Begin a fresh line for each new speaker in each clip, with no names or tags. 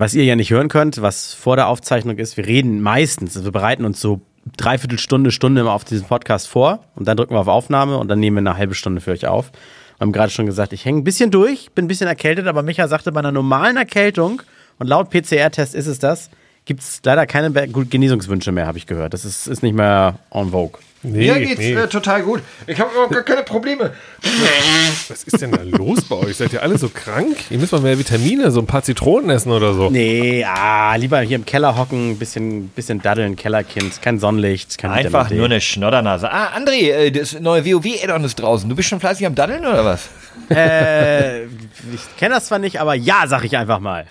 was ihr ja nicht hören könnt, was vor der Aufzeichnung ist, wir reden meistens, also wir bereiten uns so dreiviertel Stunde, Stunde immer auf diesen Podcast vor und dann drücken wir auf Aufnahme und dann nehmen wir eine halbe Stunde für euch auf. Wir haben gerade schon gesagt, ich hänge ein bisschen durch, bin ein bisschen erkältet, aber Micha sagte, bei einer normalen Erkältung, und laut PCR-Test ist es das, gibt es leider keine Genesungswünsche mehr, habe ich gehört. Das ist, ist nicht mehr en vogue.
Nee, Mir geht's nee. äh, total gut. Ich habe überhaupt gar keine Probleme.
Was ist denn da los bei euch? Seid ihr alle so krank? Ihr müsst mal mehr Vitamine, so ein paar Zitronen essen oder so.
Nee, ah, lieber hier im Keller hocken, bisschen, bisschen daddeln, Kellerkind, kein Sonnenlicht, kein
Einfach nur eine Schnoddernase. Ah, André, äh, das neue WoW-Addon ist draußen. Du bist schon fleißig am Daddeln oder was?
Äh, ich kenne das zwar nicht, aber ja, sag ich einfach mal.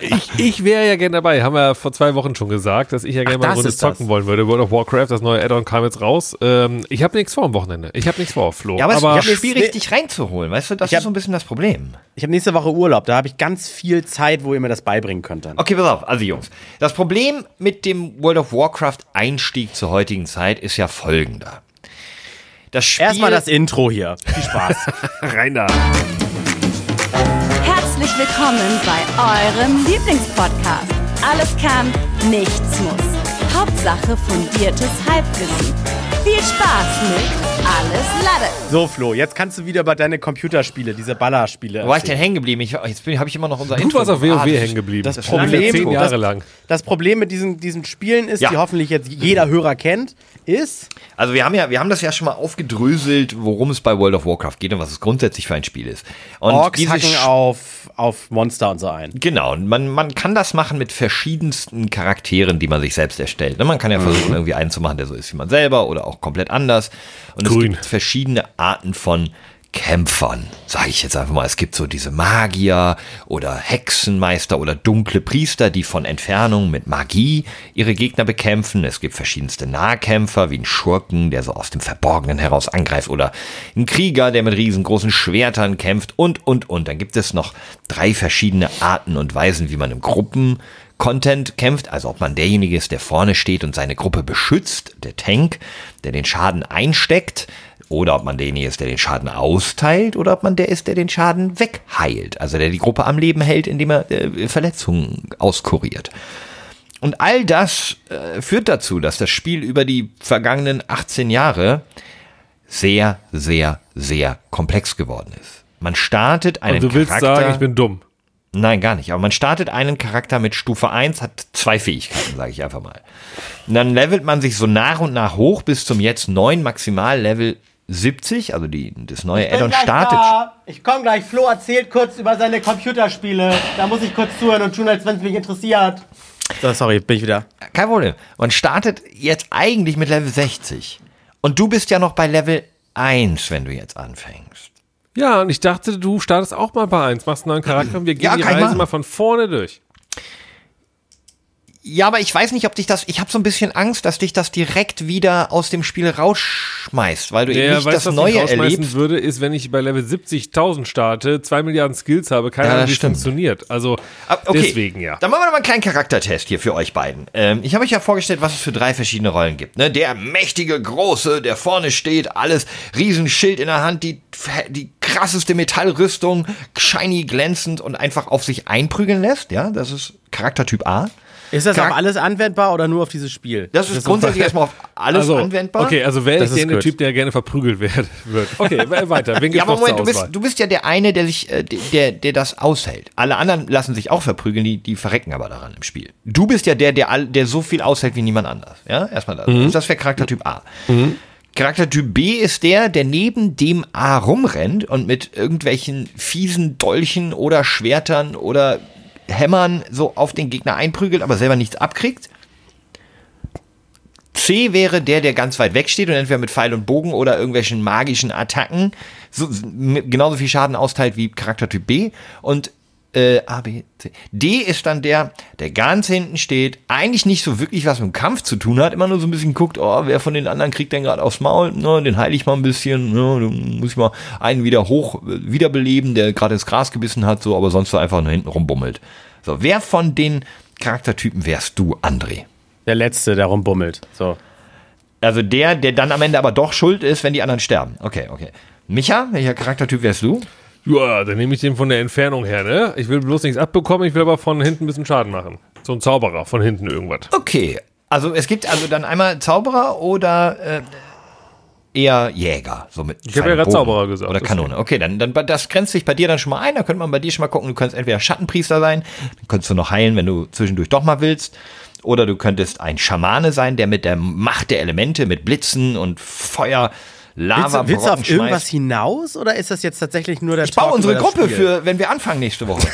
Ich ich wäre ja gerne dabei. Haben wir vor zwei Wochen schon gesagt, dass ich ja gerne mal eine Runde zocken das. wollen würde. World of Warcraft, das neue Addon kam jetzt raus. Ähm, ich habe nichts vor am Wochenende. Ich habe nichts vor, Flo.
Ja, aber, aber es ist schwierig, dich reinzuholen. Weißt du, das hab, ist so ein bisschen das Problem.
Ich habe nächste Woche Urlaub. Da habe ich ganz viel Zeit, wo ihr mir das beibringen könnt. Dann.
Okay, pass auf. Also, Jungs. Das Problem mit dem World of Warcraft Einstieg zur heutigen Zeit ist ja folgender.
Das Spiel Erstmal das Intro hier. Viel Spaß.
Rein da.
Herzlich willkommen bei eurem Lieblingspodcast. Alles kann, nichts muss. Hauptsache fundiertes Halbwissen. Viel Spaß mit alles Lade.
So, Flo, jetzt kannst du wieder über deine Computerspiele, diese Ballerspiele.
Wo war ich denn hängen geblieben? Ich, jetzt habe ich immer noch unser
Du Intro. warst auf WoW ah, hängen geblieben.
Das, das Problem,
zehn Jahre lang.
Das, Problem mit diesen, diesen Spielen ist, ja. die hoffentlich jetzt jeder Hörer kennt, ist.
Also wir haben ja, wir haben das ja schon mal aufgedröselt, worum es bei World of Warcraft geht und was es grundsätzlich für ein Spiel ist.
Und Orks hacken auf, auf Monster und so ein.
Genau, man, man kann das machen mit verschiedensten Charakteren, die man sich selbst erstellt. Man kann ja versuchen, mhm. irgendwie einen zu machen, der so ist wie man selber oder auch komplett anders. Und Grün. es gibt verschiedene Arten von Kämpfern, sage ich jetzt einfach mal. Es gibt so diese Magier oder Hexenmeister oder dunkle Priester, die von Entfernung mit Magie ihre Gegner bekämpfen. Es gibt verschiedenste Nahkämpfer, wie ein Schurken, der so aus dem Verborgenen heraus angreift oder ein Krieger, der mit riesengroßen Schwertern kämpft und, und, und. Dann gibt es noch drei verschiedene Arten und Weisen, wie man im Gruppen Content kämpft, also ob man derjenige ist, der vorne steht und seine Gruppe beschützt, der Tank, der den Schaden einsteckt, oder ob man derjenige ist, der den Schaden austeilt, oder ob man der ist, der den Schaden wegheilt, also der die Gruppe am Leben hält, indem er äh, Verletzungen auskuriert. Und all das äh, führt dazu, dass das Spiel über die vergangenen 18 Jahre sehr, sehr, sehr komplex geworden ist. Man startet einen
Und du willst
Charakter,
sagen, ich bin dumm.
Nein, gar nicht. Aber man startet einen Charakter mit Stufe 1, hat zwei Fähigkeiten, sage ich einfach mal. Und dann levelt man sich so nach und nach hoch bis zum jetzt neuen Maximallevel 70, also die, das neue Addon startet.
Da. Ich komme gleich. Flo erzählt kurz über seine Computerspiele. Da muss ich kurz zuhören und tun, als wenn es mich interessiert. So, sorry, bin ich wieder.
Kein Problem. Man startet jetzt eigentlich mit Level 60. Und du bist ja noch bei Level 1, wenn du jetzt anfängst.
Ja, und ich dachte, du startest auch mal bei 1, machst einen neuen Charakter und wir gehen ja, die Reise mal von vorne durch.
Ja, aber ich weiß nicht, ob dich das. Ich habe so ein bisschen Angst, dass dich das direkt wieder aus dem Spiel rausschmeißt, weil du ja, eben nicht weißt, das was Neue erlebst.
würde, ist, wenn ich bei Level 70.000 starte, zwei Milliarden Skills habe, keine Ahnung, wie funktioniert. Also
ah, okay. deswegen ja. Dann machen wir noch mal einen kleinen Charaktertest hier für euch beiden. Ähm, ich habe euch ja vorgestellt, was es für drei verschiedene Rollen gibt. Ne? Der mächtige Große, der vorne steht, alles Riesenschild in der Hand, die die krasseste Metallrüstung, shiny, glänzend und einfach auf sich einprügeln lässt. Ja, das ist Charaktertyp A.
Ist das Charak auf alles anwendbar oder nur auf dieses Spiel?
Das ist, das grundsätzlich erstmal auf alles also, anwendbar.
Okay, also wäre ich der Typ, der gerne verprügelt wird. Okay, weiter. Wen
ja, aber Moment, du bist, du bist ja der eine, der sich, äh, der, der das aushält. Alle anderen lassen sich auch verprügeln, die, die verrecken aber daran im Spiel. Du bist ja der, der, der so viel aushält wie niemand anders. Ja, erstmal das. Mhm. Das wäre Charaktertyp A. Mhm. Charaktertyp B ist der, der neben dem A rumrennt und mit irgendwelchen fiesen Dolchen oder Schwertern oder Hämmern so auf den Gegner einprügelt, aber selber nichts abkriegt. C wäre der, der ganz weit weg steht und entweder mit Pfeil und Bogen oder irgendwelchen magischen Attacken so, genauso viel Schaden austeilt wie Charaktertyp B. Und äh, A, B, C. D ist dann der, der ganz hinten steht, eigentlich nicht so wirklich was mit dem Kampf zu tun hat, immer nur so ein bisschen guckt, oh, wer von den anderen kriegt denn gerade aufs Maul, ne, den heile ich mal ein bisschen, ne, dann muss ich mal einen wieder hoch, äh, wiederbeleben, der gerade ins Gras gebissen hat, so, aber sonst so einfach nur hinten rumbummelt. So, wer von den Charaktertypen wärst du, André?
Der Letzte, der rumbummelt, so.
Also der, der dann am Ende aber doch schuld ist, wenn die anderen sterben. Okay, okay. Micha, welcher Charaktertyp wärst du?
Ja, dann nehme ich den von der Entfernung her, ne? Ich will bloß nichts abbekommen, ich will aber von hinten ein bisschen Schaden machen. So ein Zauberer, von hinten irgendwas.
Okay, also es gibt also dann einmal Zauberer oder äh, eher Jäger. So mit
ich habe ja gerade Zauberer gesagt.
Oder Kanone. Okay, dann, dann das grenzt sich bei dir dann schon mal ein. Da könnte man bei dir schon mal gucken, du könntest entweder Schattenpriester sein, dann könntest du noch heilen, wenn du zwischendurch doch mal willst. Oder du könntest ein Schamane sein, der mit der Macht der Elemente, mit Blitzen und Feuer Lava
Willst, willst du auf irgendwas hinaus oder ist das jetzt tatsächlich nur der
Ich baue unsere Gruppe für, wenn wir anfangen nächste Woche.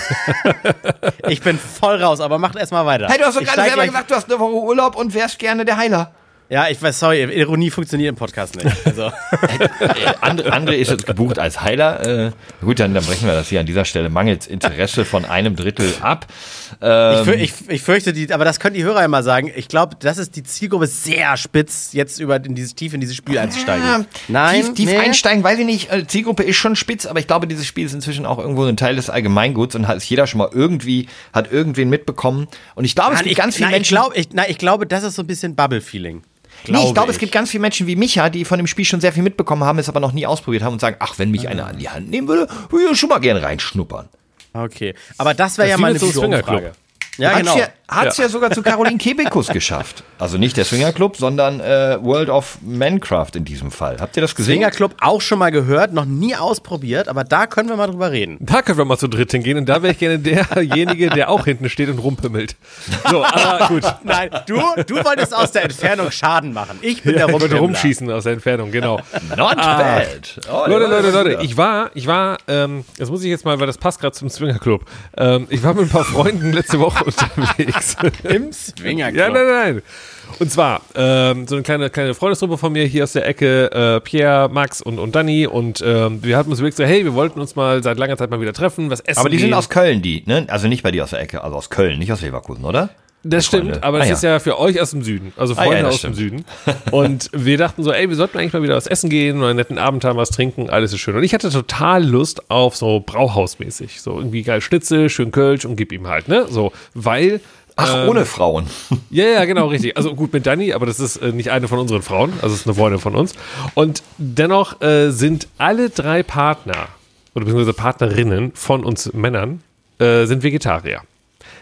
ich bin voll raus, aber macht erstmal weiter.
Hey, du hast doch gerade selber gesagt, du hast eine Woche Urlaub und wärst gerne der Heiler.
Ja, ich weiß, sorry, Ironie funktioniert im Podcast nicht. Also.
André, André ist jetzt gebucht als Heiler. Äh, gut, dann, dann brechen wir das hier an dieser Stelle mangels Interesse von einem Drittel ab.
Ähm, ich, ich, ich, fürchte, die, aber das können die Hörer immer sagen. Ich glaube, das ist die Zielgruppe sehr spitz, jetzt über in dieses, tief in dieses Spiel einzusteigen. Ja,
Nein, tief, tief nee. einsteigen, weiß ich nicht. Äh, Zielgruppe ist schon spitz, aber ich glaube, dieses Spiel ist inzwischen auch irgendwo ein Teil des Allgemeinguts und hat es jeder schon mal irgendwie, hat irgendwen mitbekommen. Und ich glaube, es gibt ich, ganz viele Menschen.
Ich, glaub, ich, na, ich glaube, das ist so ein bisschen Bubble-Feeling.
Glaube nee, ich glaube, es gibt ganz viele Menschen wie Micha, die von dem Spiel schon sehr viel mitbekommen haben, es aber noch nie ausprobiert haben und sagen, ach, wenn mich einer an die Hand nehmen würde, würde ich schon mal gerne reinschnuppern.
Okay, aber das wäre ja mal eine so Frage.
Ja, genau. Hat es ja. ja. sogar zu Caroline Kebekus geschafft. Also nicht der Swinger Club, sondern äh, World of Mancraft in diesem Fall. Habt ihr das gesehen?
Swinger Club auch schon mal gehört, noch nie ausprobiert, aber da können wir mal drüber reden.
Da können wir mal zu dritt hingehen und da wäre ich gerne derjenige, der auch hinten steht und rumpimmelt. So, aber gut.
Nein, du, du wolltest aus der Entfernung Schaden machen. Ich bin ja, der
Rumpimmler. rumschießen aus der Entfernung, genau.
Not ah. bad.
Oh, Leute, Leute, Leute, ich war, ich war, ähm, das muss ich jetzt mal, weil das passt gerade zum Swinger Club. Ähm, ich war mit ein paar Freunden letzte Woche unterwegs.
Im Swingerclub.
Ja, nein, nein. Und zwar ähm, so eine kleine, kleine Freundesgruppe von mir hier aus der Ecke, äh, Pierre, Max und, und Danny. Und ähm, wir hatten uns überlegt, so, hey, wir wollten uns mal seit langer Zeit mal wieder treffen, was essen
Aber die gehen. sind aus Köln, die, ne? Also nicht bei dir aus der Ecke, also aus Köln, nicht aus Leverkusen, oder?
Das stimmt, aber ah, das ja. ist ja für euch aus dem Süden, also Freunde ah, ja, aus stimmt. dem Süden. Und wir dachten so, ey, wir sollten eigentlich mal wieder was essen gehen oder einen netten Abend haben, was trinken, alles ist schön. Und ich hatte total Lust auf so Brauhausmäßig, so irgendwie geil Schnitzel, schön Kölsch und gib ihm halt, ne? So, weil
Ach, ähm, ohne Frauen.
Ja, ja, genau, richtig. Also gut mit Dani, aber das ist äh, nicht eine von unseren Frauen, also es ist eine Freundin von uns. Und dennoch äh, sind alle drei Partner oder beziehungsweise Partnerinnen von uns Männern äh, sind Vegetarier.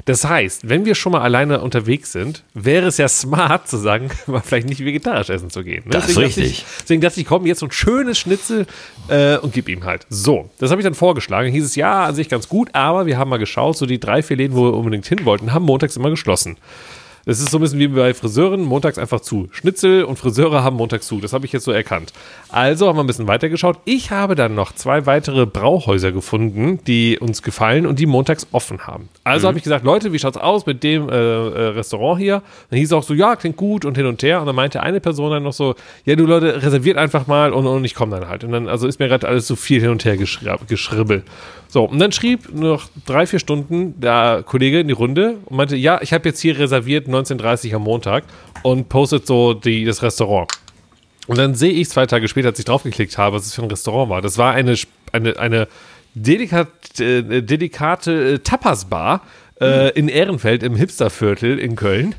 Das heißt, wenn wir schon mal alleine unterwegs sind, wäre es ja smart zu sagen, mal vielleicht nicht vegetarisch essen zu gehen.
Ne? Das deswegen ist richtig.
Dachte ich, deswegen dachte ich, komm, jetzt so ein schönes Schnitzel äh, und gib ihm halt. So, das habe ich dann vorgeschlagen. Hieß es ja an sich ganz gut, aber wir haben mal geschaut, so die drei, vier Läden, wo wir unbedingt hin wollten, haben montags immer geschlossen. Es ist so ein bisschen wie bei Friseuren, montags einfach zu. Schnitzel und Friseure haben montags zu. Das habe ich jetzt so erkannt. Also haben wir ein bisschen weitergeschaut. Ich habe dann noch zwei weitere Brauhäuser gefunden, die uns gefallen und die montags offen haben. Also mhm. habe ich gesagt, Leute, wie schaut's aus mit dem äh, äh, Restaurant hier? Dann hieß es auch so, ja, klingt gut und hin und her. Und dann meinte eine Person dann noch so, ja, du Leute, reserviert einfach mal und, und ich komme dann halt. Und dann, also ist mir gerade alles so viel hin und her geschribbelt. So, und dann schrieb noch drei, vier Stunden der Kollege in die Runde und meinte, ja, ich habe jetzt hier reserviert 19.30 am Montag und postet so die, das Restaurant. Und dann sehe ich zwei Tage später, als ich draufgeklickt habe, was es für ein Restaurant war. Das war eine, eine, eine dedikat, äh, dedikate äh, Tapas-Bar äh, in Ehrenfeld im Hipsterviertel in Köln.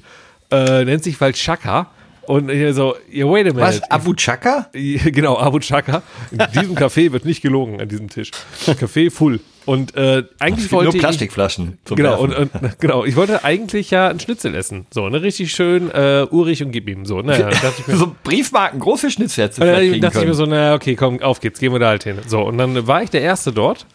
Äh, nennt sich Valchaka. Und hier so, yeah, wait a minute.
Was? Abu Chaka?
Genau, Abu Chaka. In diesem Café wird nicht gelogen an diesem Tisch. Café full. Und äh, eigentlich wollte
nur Plastikflaschen.
Ich, genau, und, und, genau. Ich wollte eigentlich ja ein Schnitzel essen. So, ne, richtig schön äh, urig und gib ihm so. Naja,
mir, so Briefmarken, große Schnitzel
hättest du dann dachte ich mir so, naja, okay, komm, auf geht's, gehen wir da halt hin. So, und dann war ich der Erste dort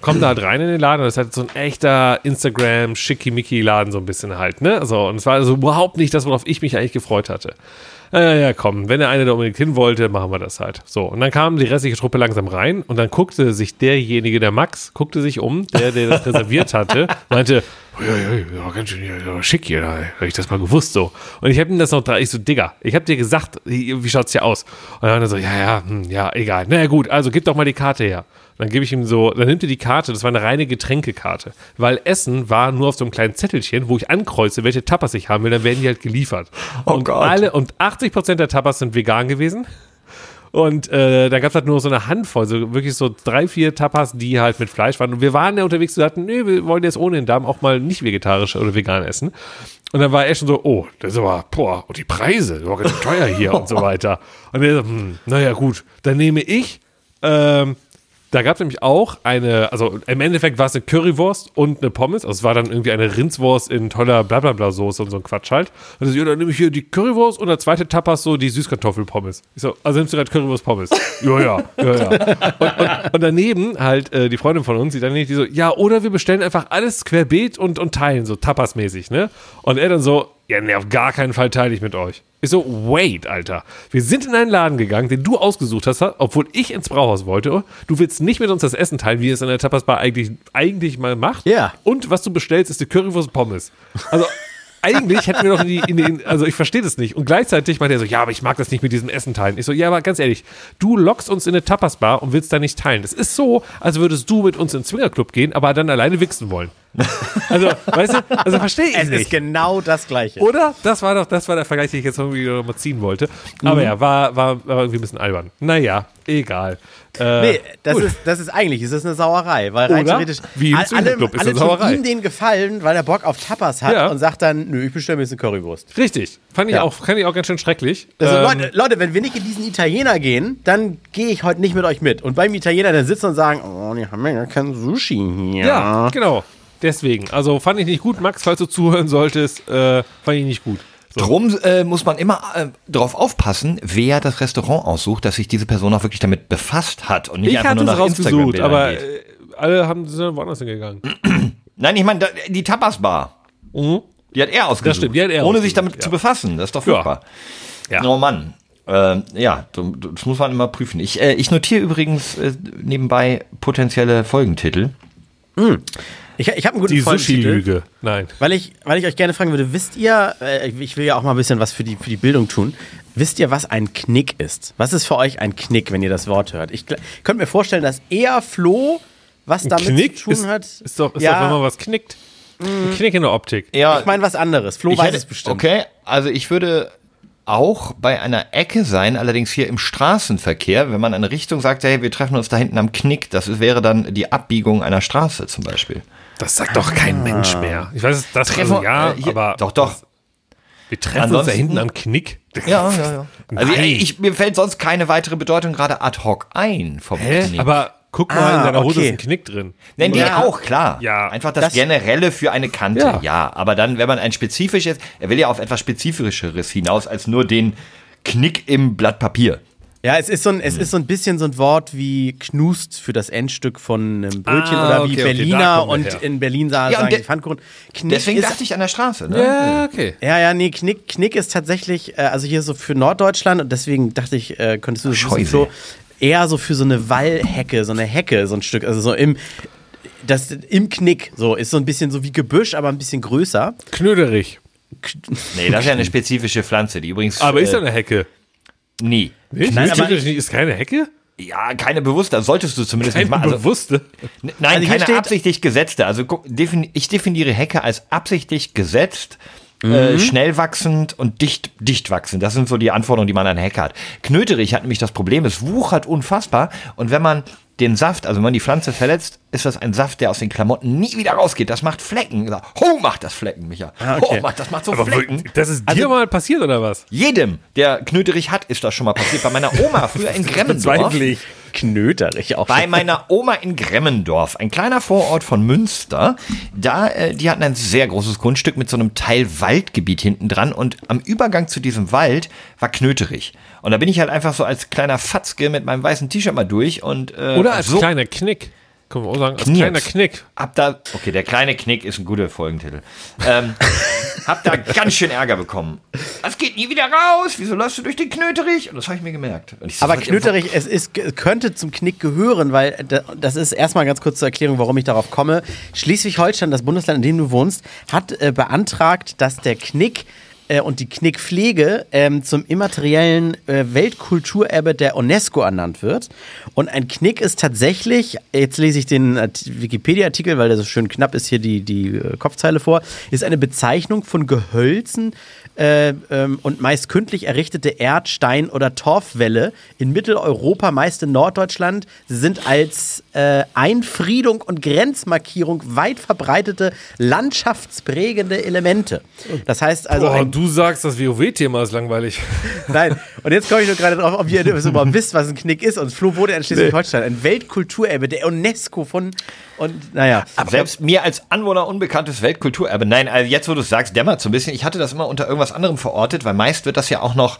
komm da halt rein in den Laden und das ist halt so ein echter Instagram-Schickimicki-Laden so ein bisschen halt, ne? So, und es war also überhaupt nicht das, worauf ich mich eigentlich gefreut hatte. Ja, ja, komm, wenn der eine da unbedingt hin wollte, machen wir das halt. So, und dann kam die restliche Truppe langsam rein und dann guckte sich derjenige, der Max, guckte sich um, der, der das reserviert hatte, meinte, ja, ja, ja, ganz schön ja, schick hier, da hätte ich das mal gewusst so. Und ich habe ihm das noch ich so, Digga, ich habe dir gesagt, wie schaut's hier aus? Und dann so, ja, ja, hm, ja, egal. Na naja, gut, also gib doch mal die Karte her. Dann gebe ich ihm so, dann nimmt er die Karte, das war eine reine Getränkekarte. Weil Essen war nur auf so einem kleinen Zettelchen, wo ich ankreuze, welche Tapas ich haben will, dann werden die halt geliefert. Oh und Gott. Alle, und 80% der Tapas sind vegan gewesen. Und äh, da gab es halt nur so eine Handvoll, so wirklich so drei, vier Tapas, die halt mit Fleisch waren. Und wir waren ja unterwegs und sagten, nee, wir wollen jetzt ohne den Darm auch mal nicht vegetarisch oder vegan essen. Und dann war er schon so, oh, das ist aber, boah, und die Preise, das war ganz teuer hier und so weiter. Und er so, hm, naja, gut, dann nehme ich ähm, Da gab es nämlich auch eine, also im Endeffekt war es eine Currywurst und eine Pommes. Also es war dann irgendwie eine Rindswurst in toller Blablabla-Soße und so ein Quatsch halt. Und dann so, ja, dann nehme ich hier die Currywurst und der zweite Tapas so die Süßkartoffelpommes. Ich so, also nimmst du gerade Currywurst-Pommes? ja, ja, ja, ja. Und, und, und daneben halt äh, die Freundin von uns, die dann nicht, die so, ja, oder wir bestellen einfach alles querbeet und, und teilen, so Tapas-mäßig, ne? Und er dann so, ja, nee, auf gar keinen Fall teile ich mit euch. Ich so, wait, Alter. Wir sind in einen Laden gegangen, den du ausgesucht hast, obwohl ich ins Brauhaus wollte. Du willst nicht mit uns das Essen teilen, wie es in der Tapasbar eigentlich, eigentlich mal macht.
Ja.
Und was du bestellst, ist die Currywurst Pommes. Also, eigentlich hätten wir doch in die, in die, also ich verstehe das nicht. Und gleichzeitig meint er so, ja, aber ich mag das nicht mit diesem Essen teilen. Ich so, ja, aber ganz ehrlich, du lockst uns in eine Tapasbar und willst da nicht teilen. Das ist so, als würdest du mit uns in den Swingerclub gehen, aber dann alleine wichsen wollen. Also, weißt du, also verstehe ich
Es
nicht.
ist genau das Gleiche.
Oder? Das war doch, das war der Vergleich, den ich jetzt irgendwie noch mal ziehen wollte. Aber
Mhm.
ja, war, war, war irgendwie ein bisschen albern. Naja, egal. Äh,
Nee, das
gut.
ist, das ist eigentlich, es ist eine Sauerei, weil rein
Oder?
theoretisch
Wie im
all-
Swingerclub ist
alle
eine Sauerei.
ihm den gefallen, weil er Bock auf Tapas hat
Ja.
und sagt dann, nö, ich bestelle mir jetzt eine Currywurst.
Richtig. Fand ich
Ja.
auch, fand ich auch ganz schön schrecklich.
Also
Ähm,
Leute, Leute, wenn wir nicht in diesen Italiener gehen, dann gehe ich heute nicht mit euch mit. Und beim Italiener dann sitzen und sagen, oh, die haben ja kein Sushi hier.
ja, genau. Deswegen. Also fand ich nicht gut. Max, falls du zuhören solltest, äh, fand ich nicht gut. So.
Drum äh, muss man immer äh, darauf aufpassen, wer das Restaurant aussucht, dass sich diese Person auch wirklich damit befasst hat und nicht
Ich
einfach nur nach
rausgesucht,
Instagram-Bildern
aber äh, alle haben sind woanders hingegangen.
Nein, ich meine, die Tapas-Bar,
Mhm.
die hat er ausgesucht.
stimmt, die hat er
ohne
ausgesucht,
sich damit
ja.
zu befassen. Das ist doch
Ja.
furchtbar.
Ja.
Oh Mann. Ähm, ja, das muss man immer prüfen. Ich, äh, ich notiere übrigens äh, nebenbei potenzielle Folgentitel.
Ich, ich habe einen guten
Die. Sushi-Lüge. Nein.
Weil ich, weil ich euch gerne fragen würde, wisst ihr, äh, ich will ja auch mal ein bisschen was für die, für die Bildung tun, wisst ihr, was ein Knick ist? Was ist für euch ein Knick, wenn ihr das Wort hört? Ich könnte mir vorstellen, dass eher Flo was damit
Knick
zu tun
ist,
hat.
ist, doch, ist
ja,
doch, wenn man was knickt. Ein Knick in der Optik.
Ja,
ich meine was anderes. Flo
ich
weiß
hätte-
es bestimmt.
Okay, also ich würde auch bei einer Ecke sein, allerdings hier im Straßenverkehr, wenn man eine Richtung sagt, hey, wir treffen uns da hinten am Knick, das wäre dann die Abbiegung einer Straße zum Beispiel.
Das sagt doch kein Mensch mehr. Ich weiß, das
Treffen-
also, ja,
äh, hier-
aber
doch, doch.
wir treffen uns da
Ansonsten-
hinten am Knick.
Ja, ja, ja. Also
Nein.
ich, mir fällt sonst keine weitere Bedeutung gerade ad hoc ein vom
Hä?
Knick.
Aber guck mal,
Ah,
in deiner Hose
okay.
ist ein Knick drin.
Nein, die
Ja.
auch, klar.
Ja.
Einfach das,
Das-
Generelle für eine Kante,
Ja.
ja. Aber dann, wenn man ein spezifisches, er will ja auf etwas Spezifischeres hinaus, als nur den Knick im Blatt Papier.
Ja, es ist, so ein, es ist so ein bisschen so ein Wort wie Knust für das Endstück von einem Brötchen
Ah,
oder wie
okay, okay,
Berliner
wir
und
her.
in Berlin sagen
Ja, und
die Pfannkuchen. Knick
Deswegen
ist,
dachte ich an der Straße. Ne?
Ja, okay.
Ja, ja, nee, Knick, Knick ist tatsächlich, äh, also hier so für Norddeutschland und deswegen dachte ich, äh, könntest du das so eher so für so eine Wallhecke, so eine Hecke, so ein Stück, also so im, das im Knick, so ist so ein bisschen so wie Gebüsch, aber ein bisschen größer.
Knöderig.
Nee, das ist ja eine spezifische Pflanze, die übrigens.
Aber ist
äh,
ja eine Hecke.
Nie.
Nein, aber-
ist keine Hecke?
Ja, keine bewusste, das solltest du zumindest
Keine
nicht machen. Also,
bewusste.
nein,
Also hier
keine
steht-
absichtlich gesetzte. Also guck, defini ich definiere Hecke als absichtlich gesetzt,
Mhm.
äh, schnell wachsend und dicht, dicht wachsend. Das sind so die Anforderungen, die man an Hecke hat. Knöterich hat nämlich das Problem, es wuchert unfassbar und wenn man den Saft, also wenn man die Pflanze verletzt, ist das ein Saft, der aus den Klamotten nie wieder rausgeht. Das macht Flecken. Oh, macht das Flecken, Micha.
Ah, okay.
Oh, macht, das macht so
Aber
Flecken.
das ist dir
Also-
mal passiert oder was?
Jedem, der Knöterich hat, ist das schon mal passiert. Bei meiner Oma früher in Gremmendorf.
Knöterig auch.
Bei meiner Oma in Gremmendorf, ein kleiner Vorort von Münster, da, äh, die hatten ein sehr großes Grundstück mit so einem Teil Waldgebiet hinten dran und am Übergang zu diesem Wald war Knöterich. Und da bin ich halt einfach so als kleiner Fatzke mit meinem weißen T-Shirt mal durch und äh,
Oder als
so
kleiner Knick. Können wir auch sagen, als
Knirps.
kleiner Knick.
Hab da, okay, der kleine Knick ist ein guter Folgentitel. Ähm, hab da ganz schön Ärger bekommen. Das geht nie wieder raus. Wieso läufst du durch den Knöterich? Und das habe ich mir gemerkt. So,
Aber Knöterich, es ist, könnte zum Knick gehören, weil da- das ist erstmal ganz kurz zur Erklärung, warum ich darauf komme. Schleswig-Holstein, das Bundesland, in dem du wohnst, hat äh, beantragt, dass der Knick äh, und die Knickpflege ähm, zum immateriellen äh, Weltkulturerbe der UNESCO ernannt wird. Und ein Knick ist tatsächlich, jetzt lese ich den Art- Wikipedia-Artikel, weil der so schön knapp ist hier die, die äh, Kopfzeile vor, ist eine Bezeichnung von Gehölzen äh, ähm, und meist kündlich errichtete Erd-, Stein- oder Torfwälle in Mitteleuropa, meist in Norddeutschland. Sie sind als äh, Einfriedung und Grenzmarkierung weit verbreitete landschaftsprägende Elemente. Das heißt also,
Boah, du sagst, das WoW-Thema ist langweilig.
Nein, und jetzt komme ich nur gerade drauf, ob ihr das überhaupt wisst, was ein Knick ist. Und Flo wurde in Schleswig-Holstein, ein Weltkulturerbe der UNESCO von, und naja.
Aber selbst mir als Anwohner unbekanntes Weltkulturerbe. Nein, also jetzt, wo du es sagst, dämmert so ein bisschen. Ich hatte das immer unter irgendwas anderem verortet, weil meist wird das ja auch noch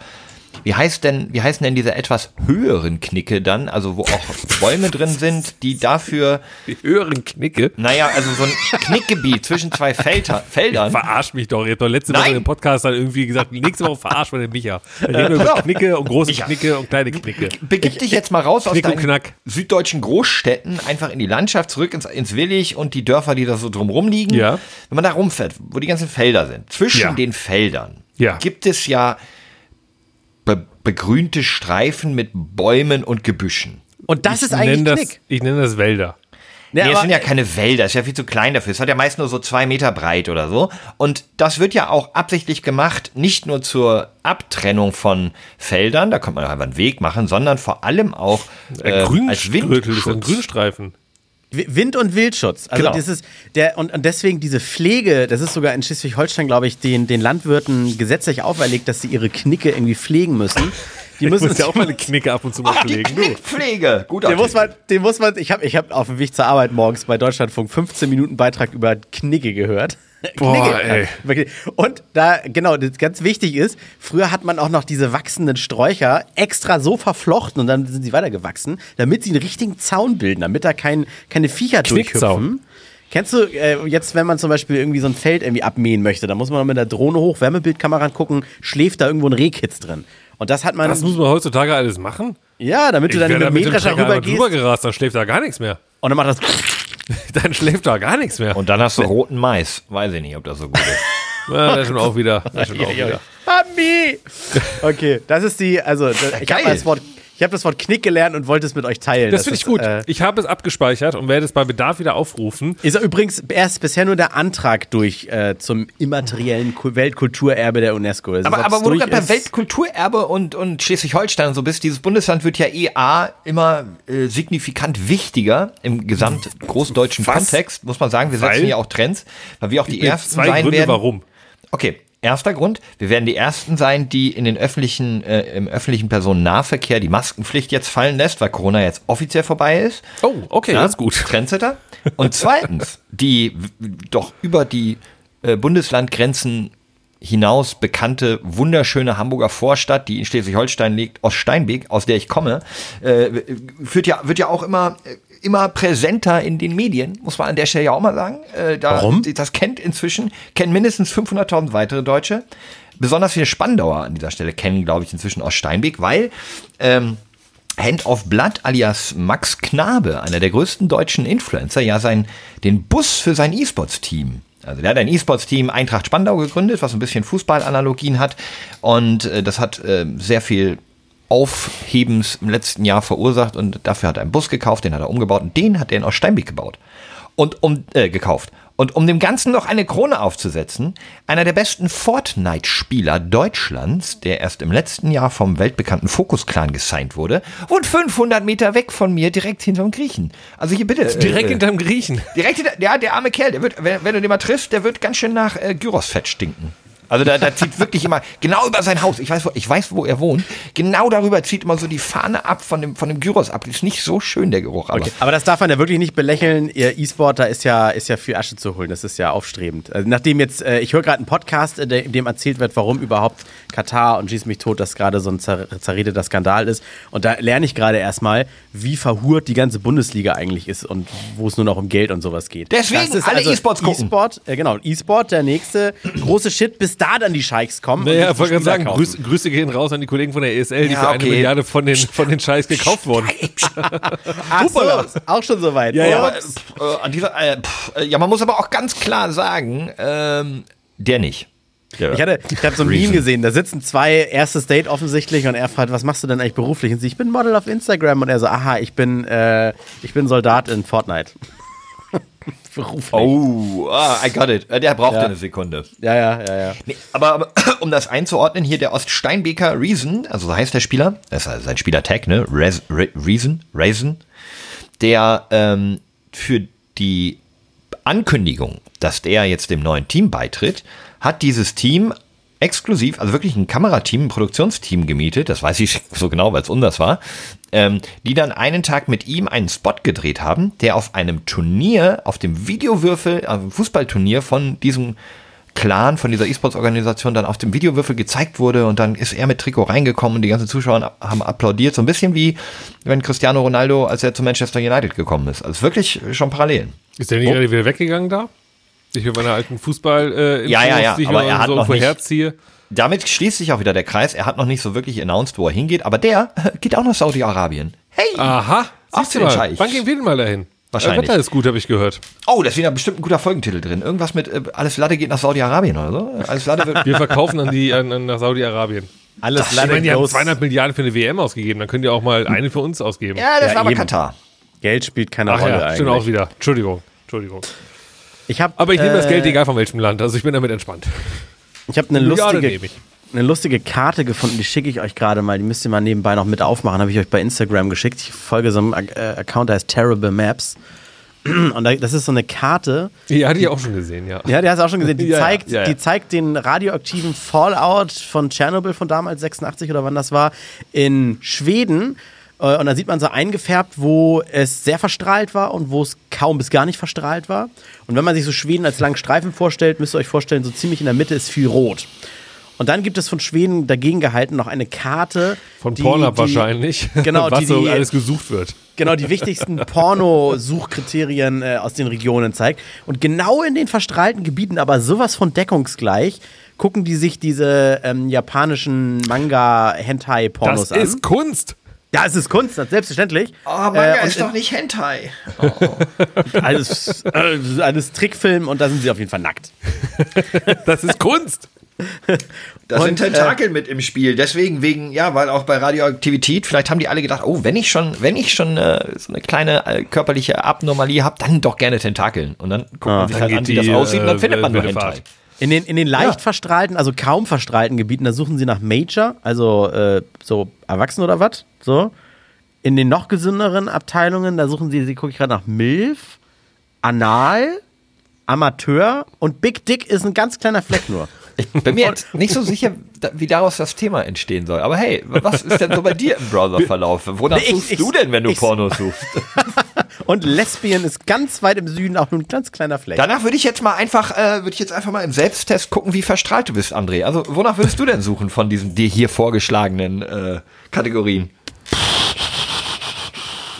wie heißt denn, wie heißen denn diese etwas höheren Knicke dann, also wo auch Bäume drin sind, die dafür.
Die höheren Knicke?
Naja, also so ein Knickgebiet zwischen zwei Felder, Feldern.
Verarscht mich doch. Ihr habt doch letzte Woche im Podcast dann irgendwie gesagt, nächste Woche verarscht man den Micha. Wir reden über Knicke und große
Micha.
Knicke und kleine Knicke.
Begib dich jetzt mal raus aus
Knick
deinen
Knack.
süddeutschen Großstädten, einfach in die Landschaft, zurück ins, ins Willig und die Dörfer, die da so drumrum liegen.
Ja.
Wenn man da rumfährt, wo die ganzen Felder sind, zwischen
Ja.
den Feldern
Ja.
gibt es ja begrünte Streifen mit Bäumen und Gebüschen.
Und das ist
Ich
eigentlich
nenne
Knick.
das, ich nenne das Wälder.
Ja,
nee, es sind ja keine Wälder, ist ja viel zu klein dafür. Es hat ja meist nur so zwei Meter breit oder so. Und das wird ja auch absichtlich gemacht, nicht nur zur Abtrennung von Feldern, da könnte man auch einfach einen Weg machen, sondern vor allem auch äh, als
ist ein
Windschutz.
Grünstreifen.
Wi- Wind- und Wildschutz. Also
Genau.
das ist der und, und deswegen diese Pflege, das ist sogar in Schleswig-Holstein, glaube ich, den, den Landwirten gesetzlich auferlegt, dass sie ihre Knicke irgendwie pflegen müssen. Die
Ich
müssen
muss ja auch meine Knicke ab und zu mal
Ach, die
pflegen. Du.
Knickpflege. Gut
den muss man, den muss man, ich habe ich hab auf dem Weg zur Arbeit morgens bei Deutschlandfunk 15 Minuten Beitrag über Knicke gehört.
Boah, ey.
Und da, genau, das ganz wichtig ist, früher hat man auch noch diese wachsenden Sträucher extra so verflochten und dann sind sie weitergewachsen, damit sie einen richtigen Zaun bilden, damit da kein, keine Viecher durchhüpfen. Kennst du äh, jetzt, wenn man zum Beispiel irgendwie so ein Feld irgendwie abmähen möchte, dann muss man mit der Drohne hoch, Wärmebildkamera gucken, schläft da irgendwo ein Rehkitz drin. Und das hat man.
Das muss man heutzutage alles machen.
ja, damit du dann mit dem Mähdrescher rübergehst
drüber gerast, dann schläft da gar nichts mehr.
und dann macht das.
Dann schläft da gar nichts mehr.
Und dann hast du roten Mais. Weiß ich nicht, ob das so gut ist.
Ja, das ist schon auch wieder. Das ist schon auch wieder.
Mami! Okay, das ist die, also das, ich habe das Wort, ich habe das Wort Knick gelernt und wollte es mit euch teilen.
Das finde ich gut.
Äh,
Ich habe es abgespeichert und werde es bei Bedarf wieder aufrufen.
ist übrigens erst bisher nur der Antrag durch äh, zum immateriellen Ku- Weltkulturerbe der UNESCO. Das ist,
Aber, aber wo du gerade bei Weltkulturerbe und, und Schleswig-Holstein und so bist, dieses Bundesland wird ja eh A, immer äh, signifikant wichtiger im gesamt großdeutschen
Was?
Kontext, muss man sagen. Wir
Weil?
setzen ja auch Trends, weil wir auch die Ersten
zwei
sein
Gründe,
werden.
warum.
Okay, erster Grund, wir werden die Ersten sein, die in den öffentlichen, äh, im öffentlichen Personennahverkehr die Maskenpflicht jetzt fallen lässt, weil Corona jetzt offiziell vorbei ist.
Oh, okay,
Ja,
das ist gut.
Trendsetter. Und zweitens, die doch über die äh, Bundeslandgrenzen hinaus bekannte, wunderschöne Hamburger Vorstadt, die in Schleswig-Holstein liegt, aus Steinbeck, aus der ich komme, äh, führt ja, wird ja auch immer, äh, immer präsenter in den Medien, muss man an der Stelle ja auch mal sagen. Äh, da,
Warum?
Das kennt inzwischen, kennen mindestens 500.000 weitere Deutsche. Besonders viele Spandauer an dieser Stelle kennen, glaube ich, inzwischen aus Steinbeck, weil ähm, Hand of Blood alias Max Knabe, einer der größten deutschen Influencer, ja sein, den Bus für sein E-Sports-Team. Also der hat ein E-Sports-Team Eintracht Spandau gegründet, was ein bisschen Fußballanalogien hat. Und äh, das hat äh, sehr viel Aufhebens im letzten Jahr verursacht und dafür hat er einen Bus gekauft, den hat er umgebaut und den hat er in Oststeinbeck gebaut. Und um, äh, gekauft. Und um dem Ganzen noch eine Krone aufzusetzen, einer der besten Fortnite-Spieler Deutschlands, der erst im letzten Jahr vom weltbekannten Focus Clan gesigned wurde, wohnt 500 Meter weg von mir, direkt hinterm Griechen. Also hier bitte.
Direkt
äh,
hinterm Griechen.
Direkt hinter, ja, der arme Kerl, der wird, wenn, wenn du den mal triffst, der wird ganz schön nach äh, Gyrosfett stinken. Also da, da zieht wirklich immer, genau über sein Haus, ich weiß, wo, ich weiß, wo er wohnt, genau darüber zieht immer so die Fahne ab von dem, von dem Gyros ab. Ist nicht so schön, der Geruch, aber.
Okay. Aber das darf man ja wirklich nicht belächeln. Ihr E-Sport, da ist ja, ist ja viel Asche zu holen. Das ist ja aufstrebend. Also nachdem jetzt, äh, ich höre gerade einen Podcast, äh, in dem erzählt wird, warum überhaupt Katar und Schieß mich tot, das gerade so ein zer zerredeter Skandal ist. Und da lerne ich gerade erstmal, wie verhurt die ganze Bundesliga eigentlich ist und wo es nur noch um Geld und sowas geht.
Deswegen
ist
alle E-Sports gucken.
E-Sport, äh, genau, E-Sport, der nächste große Shit, bis da dann die Scheichs kommen.
Naja, ich wollte gerade sagen,
Spieler
Grüße, Grüße gehen raus an die Kollegen von der ESL, die
Ja,
für eine. Milliarde von den, von den Scheiß gekauft wurden.
Ach so, auch schon soweit.
Ja, ja,
aber, pff, äh, dieser, äh, pff, äh, ja, man muss aber auch ganz klar sagen, ähm, der nicht. Der,
Ich, hatte, ich habe so ein. Meme gesehen, da sitzen zwei, erstes Date offensichtlich und er fragt, was machst du denn eigentlich beruflich? Und sie, ich bin Model auf Instagram und er so, aha, ich bin, äh, ich bin Soldat in Fortnite. Beruflich.
oh, ah, I got it. Äh, Der braucht
Ja.
eine Sekunde.
Ja, ja, ja, ja.
Nee, aber, aber um das einzuordnen, hier der Oststeinbeker Reason, also so heißt der Spieler, das ist also sein Spielertag, ne? Res, Re, Reason, Reason, der ähm, für die Ankündigung, dass der jetzt dem neuen Team beitritt, hat dieses Team exklusiv, also wirklich ein Kamerateam, ein Produktionsteam gemietet, das weiß ich so genau, weil es unseres war, ähm, die dann einen Tag mit ihm einen Spot gedreht haben, der auf einem Turnier, auf dem Videowürfel, also Fußballturnier von diesem Clan, von dieser E-Sports-Organisation dann auf dem Videowürfel gezeigt wurde und dann ist er mit Trikot reingekommen und die ganzen Zuschauer haben applaudiert. So ein bisschen wie wenn Cristiano Ronaldo, als er zu Manchester United gekommen ist. Also wirklich schon Parallelen.
Ist der nicht
Oh.
gerade wieder weggegangen da? Ich mit meiner alten Fußball äh,
Ja, ja, ja,
die ich
aber er hat
so
noch nicht-
vorherziehe.
Damit schließt sich auch wieder der Kreis. Er hat noch nicht so wirklich announced, wo er hingeht, aber der geht auch nach Saudi-Arabien. Hey!
Aha,
zu
du
den
mal.
Scheich.
Wann gehen wir denn mal dahin?
Wahrscheinlich.
Das Wetter ist gut, habe ich gehört.
Oh, da ist wieder bestimmt ein guter Folgentitel drin. Irgendwas mit äh, Alles Latte geht nach Saudi-Arabien oder so. Alles Latte wird.
Wir verkaufen an die an, an nach Saudi-Arabien.
Alles
Ich meine, die haben
goes-
200 Milliarden für eine WM ausgegeben. Dann könnt ihr auch mal eine für uns ausgeben.
ja, das
Ja,
war aber
eben.
Katar.
Geld spielt keine
Ach
Rolle
ja, stimmt
eigentlich.
auch wieder. Entschuldigung, Entschuldigung.
Ich hab,
Aber ich nehme das
äh,
Geld egal von welchem Land. Also ich bin damit entspannt.
Ich habe eine lustige, eine lustige Karte gefunden, die schicke ich euch gerade mal. Die müsst ihr mal nebenbei noch mit aufmachen. Habe ich euch bei Instagram geschickt. Ich folge so einem äh, Account, der heißt Terrible Maps. Und da- das ist so eine Karte.
Ja, hatte ich auch schon gesehen, ja.
Ja, der hast du auch schon gesehen. Die,
ja,
zeigt,
ja, ja.
die zeigt den radioaktiven Fallout von Tschernobyl von damals, 86 oder wann das war, in Schweden. Äh, Und da sieht man so eingefärbt, wo es sehr verstrahlt war und wo es kaum bis gar nicht verstrahlt war. Und wenn man sich so Schweden als langen Streifen vorstellt, müsst ihr euch vorstellen, so ziemlich in der Mitte ist viel rot. Und dann gibt es von Schweden dagegen gehalten noch eine Karte.
Von
die-
Pornhub
die-
wahrscheinlich.
Genau,
was
die,
so alles gesucht wird.
genau die wichtigsten Porno-Suchkriterien äh, aus den Regionen zeigt. Und genau in den verstrahlten Gebieten, aber sowas von deckungsgleich, gucken die sich diese ähm, japanischen Manga-Hentai-Pornos
Das
an.
ist Kunst.
Ja, es ist Kunst, selbstverständlich.
Oh, Manga
Äh,
ist doch nicht Hentai.
alles, äh, alles Trickfilm und da sind sie auf jeden Fall nackt.
Das ist Kunst.
Da
Und,
sind Tentakel mit im Spiel. Deswegen, wegen, ja, weil auch bei Radioaktivität, vielleicht haben die alle gedacht, oh, wenn ich schon, wenn ich schon äh, so eine kleine äh, körperliche Abnormalie habe, dann doch gerne Tentakeln. Und dann guckt man sich halt an, wie das aussieht, und dann
äh,
findet man nur Hentai.
In den, in den leicht
Ja.
verstrahlten, also kaum verstrahlten Gebieten, da suchen sie nach Major, also äh, so Erwachsene oder was. So. In den noch gesünderen Abteilungen, da suchen sie, sie gucke ich gerade nach MILF, Anal, Amateur und Big Dick ist ein ganz kleiner Fleck nur.
Ich bin mir jetzt nicht so sicher, wie daraus das Thema entstehen soll. Aber hey, was ist denn so bei dir im Browserverlauf? Wonach
Nee,
suchst
ich-
du denn, wenn du
ich-
Pornos suchst?
Und Lesbien ist ganz weit im Süden auch nur ein ganz kleiner Fleck.
Danach würde ich jetzt mal einfach, äh, würde ich jetzt einfach mal im Selbsttest gucken, wie verstrahlt du bist, André. Also, wonach würdest du denn suchen von diesen dir hier vorgeschlagenen äh, Kategorien?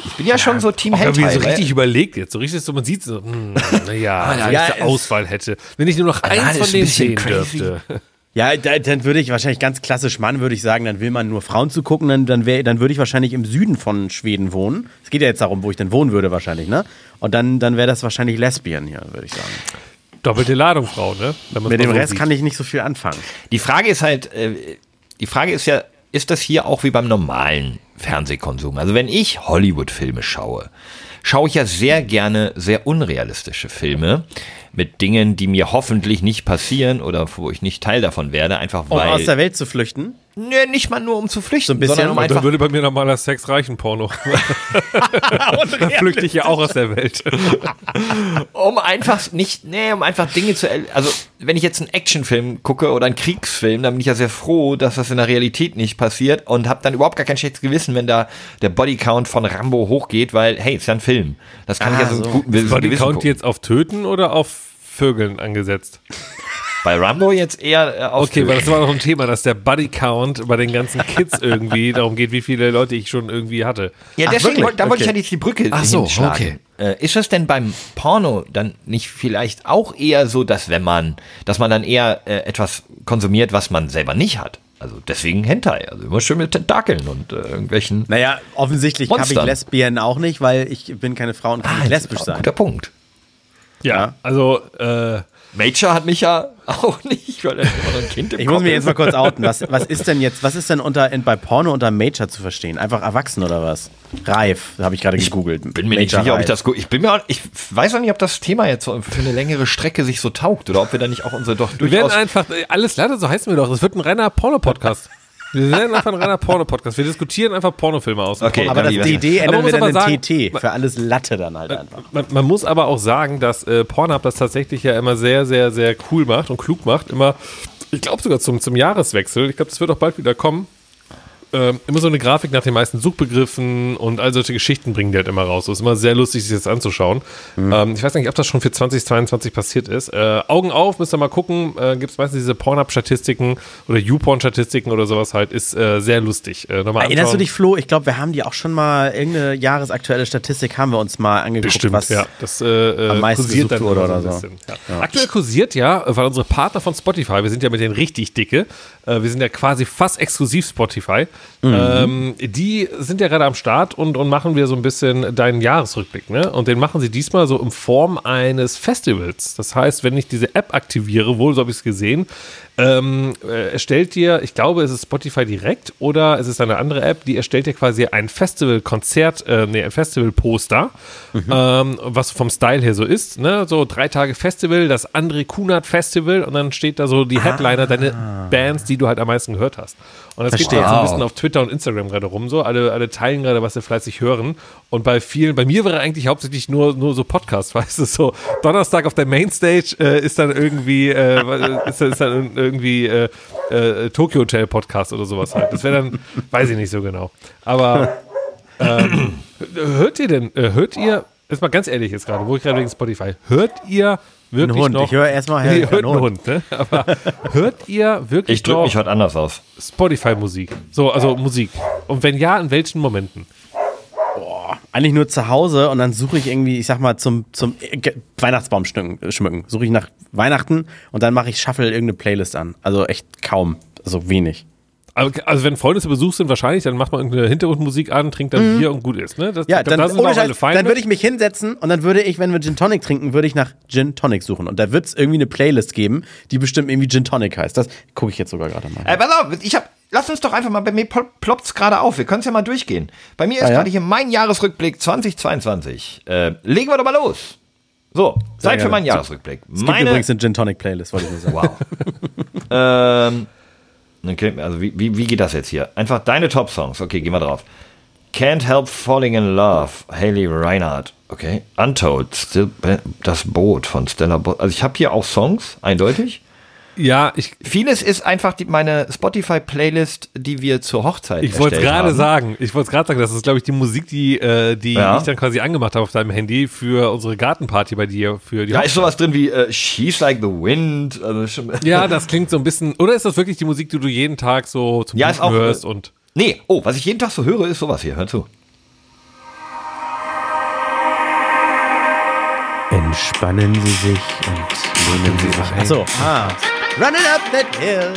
Ich bin ja schon so Team
Auch irgendwie
Hentai.
so
weil-
richtig überlegt jetzt. So richtig so, man sieht so, hm, naja, wenn
ja,
ich eine Auswahl hätte. Wenn ich nur noch eins von denen sehen
crazy.
dürfte.
Ja, da, dann würde ich wahrscheinlich ganz klassisch Mann, würde ich sagen, dann will man nur Frauen zu gucken, dann, dann, wär, dann würde ich wahrscheinlich im Süden von Schweden wohnen. Es geht ja jetzt darum, wo ich denn wohnen würde wahrscheinlich, ne? Und dann, dann wäre das wahrscheinlich Lesbien hier, würde ich sagen.
Doppelte Ladung, Frau, ne?
Mit dem
so
Rest
sieht.
kann ich nicht so viel anfangen.
Die Frage ist halt, äh, die Frage ist ja, ist das hier auch wie beim normalen Fernsehkonsum? Also wenn ich Hollywood-Filme schaue, schaue ich ja sehr gerne sehr unrealistische Filme mit Dingen, die mir hoffentlich nicht passieren oder wo ich nicht Teil davon werde, einfach
Um
weil,
aus der Welt zu flüchten.
Nee, nicht mal nur um zu flüchten,
ein bisschen,
sondern um einfach
dann würde bei mir normaler Sex reichen, Porno. dann flüchte ich ja auch aus der Welt.
um einfach nicht, nee, um einfach Dinge zu, also wenn ich jetzt einen Actionfilm gucke oder einen Kriegsfilm, dann bin ich ja sehr froh, dass das in der Realität nicht passiert und habe dann überhaupt gar kein schlechtes Gewissen, wenn da der Bodycount von Rambo hochgeht, weil, hey, ist ja ein Film. Das kann ich
Ah,
ja so,
so.
mit gutem Gewissen
Bodycount jetzt auf Töten oder auf Vögeln angesetzt?
Bei Rambo jetzt eher äh, auf
Okay, weil das war noch ein Thema, dass der Bodycount bei den ganzen Kids irgendwie darum geht, wie viele Leute ich schon irgendwie hatte.
Ja,
Ach,
deswegen,
wirklich?
wollte- da wollte ich
Okay.
ja jetzt die Brücke
Ach so,
hinschlagen. Äh, ist es denn beim Porno dann nicht vielleicht auch eher so, dass wenn man, dass man dann eher äh, etwas konsumiert, was man selber nicht hat? Also deswegen Hentai, also immer schön mit Tentakeln und äh, irgendwelchen.
Naja, offensichtlich habe ich. Lesbien auch nicht, weil ich bin keine Frau und kann nicht lesbisch
Ah,
sein.
Guter Punkt.
Ja, also, äh,
Major hat mich ja auch nicht, weil er immer noch ein Kind im
Ich muss
Kopf
mich
ist.
jetzt mal kurz outen. Was, was ist denn jetzt, was ist denn unter, in, bei Porno unter Major zu verstehen? Einfach erwachsen oder was? Reif, habe ich gerade gegoogelt.
bin mir nicht
Major
sicher, ob ich das gut. Ich bin mir auch, ich weiß auch nicht, ob das Thema jetzt so für eine längere Strecke sich so taugt oder ob wir da nicht auch unsere doch
wir werden
durchaus.
einfach, alles leider, so heißen wir doch. Es wird ein reiner Porno-Podcast. Wir werden einfach ein reiner Porno-Podcast. Wir diskutieren einfach Pornofilme aus.
Okay.
Aber das DD ändern wir
muss
dann
aber
in
sagen-
TT. Für alles Latte dann halt einfach.
Man, man muss aber auch sagen, dass äh, Pornhub das tatsächlich ja immer sehr, sehr, sehr cool macht und klug macht. Immer ich glaube sogar zum, zum Jahreswechsel, ich glaube, das wird auch bald wieder kommen, ähm, immer so eine Grafik nach den meisten Suchbegriffen und all solche Geschichten bringen die halt immer raus. Es ist immer sehr lustig, sich das anzuschauen. Mhm. Ähm, ich weiß nicht, ob das schon für 2022 passiert ist. Äh, Augen auf, müsst ihr mal gucken. Äh, Gibt es meistens diese Pornhub-Statistiken oder YouPorn-Statistiken oder sowas halt. Ist äh, sehr lustig.
Äh, Erinnerst du dich, Flo? Ich glaube, wir haben die auch schon mal, irgendeine jahresaktuelle Statistik haben wir uns mal angeguckt.
Bestimmt,
was
ja. Das äh, äh,
am meisten kursiert dann wurde oder so.
Ja. Ja. Aktuell kursiert ja, weil unsere Partner von Spotify, wir sind ja mit denen richtig dicke, wir sind ja quasi fast exklusiv Spotify. Mhm. Ähm, die sind ja gerade am Start und, und machen wir so ein bisschen deinen Jahresrückblick. Ne? Und den machen sie diesmal so in Form eines Festivals. Das heißt, wenn ich diese App aktiviere, wohl so habe ich es gesehen, ähm, äh, erstellt dir, ich glaube, es ist Spotify direkt oder es ist eine andere App, die erstellt dir quasi ein Festival-Konzert, äh, nee, ein Festival-Poster, mhm. ähm, was vom Style her so ist, ne? So drei Tage Festival, das André Kunert Festival und dann steht da so die Headliner, ah. deine Bands, die du halt am meisten gehört hast. Und das Verstehe. geht jetzt so ein bisschen auf Twitter und Instagram gerade rum, so. Alle, alle teilen gerade, was sie fleißig hören. Und bei vielen, bei mir wäre eigentlich hauptsächlich nur, nur so Podcast, weißt du, so Donnerstag auf der Mainstage äh, ist dann irgendwie, äh, ist, ist dann irgendwie äh, äh, Tokyo Hotel Podcast oder sowas halt. Das wäre dann, weiß ich nicht so genau. Aber ähm, hört ihr denn, äh, hört ihr, jetzt mal ganz ehrlich jetzt gerade, wo ich gerade wegen Spotify, hört ihr wirklich
Hund.
noch.
Ich höre erstmal
nee, hört einen Hund. ne? Aber hört ihr wirklich
ich drück mich heute anders aus.
Spotify-Musik? So, also Musik. Und wenn ja, in welchen Momenten?
Eigentlich nur zu Hause und dann suche ich irgendwie, ich sag mal, zum, zum Weihnachtsbaum schmücken. Suche ich nach Weihnachten und dann mache ich Shuffle irgendeine Playlist an. Also echt kaum, also wenig.
Also wenn Freunde zu Besuch sind, wahrscheinlich, dann macht man irgendeine Hintergrundmusik an, trinkt dann mhm. Bier und gut ist. Ne?
Das, ja, dann, da ohne Scheiß, dann würde ich mich hinsetzen und dann würde ich, wenn wir Gin Tonic trinken, würde ich nach Gin Tonic suchen. Und da wird es irgendwie eine Playlist geben, die bestimmt irgendwie Gin Tonic heißt. Das gucke ich jetzt sogar gerade mal.
Äh, pass auf, ich hab, lass uns doch einfach mal, bei mir ploppt es gerade auf. Wir können es ja mal durchgehen. Bei mir ist ah, ja? gerade hier mein Jahresrückblick 2022. Äh, legen wir doch mal los. So, Zeit für meinen Jahresrückblick.
Es gibt Meine, übrigens eine Gin Tonic Playlist, wollte ich nur sagen.
Wow. ähm, Okay, also wie, wie, wie geht das jetzt hier? Einfach deine Top-Songs. Okay, gehen wir drauf. Can't Help Falling in Love, Haley Reinhardt. Okay. Untold, Still, das Boot von Stella Bo Also ich habe hier auch Songs, eindeutig.
Ja, ich.
Vieles ist einfach die, meine Spotify-Playlist, die wir zur Hochzeit
Ich wollte gerade sagen, ich wollte gerade sagen, das ist, glaube ich, die Musik, die, äh, die ja. ich dann quasi angemacht habe auf deinem Handy für unsere Gartenparty bei dir. Für die
da Hochzeit. ist sowas drin wie äh, She's Like the Wind. Also
ja, das klingt so ein bisschen. Oder ist das wirklich die Musik, die du jeden Tag so zum
ja, ist auch,
hörst? Und
nee, oh, was ich jeden Tag so höre, ist sowas hier. Hör zu.
Entspannen Sie sich und nehmen Sie sich ein. Achso, ah. Running up that hill.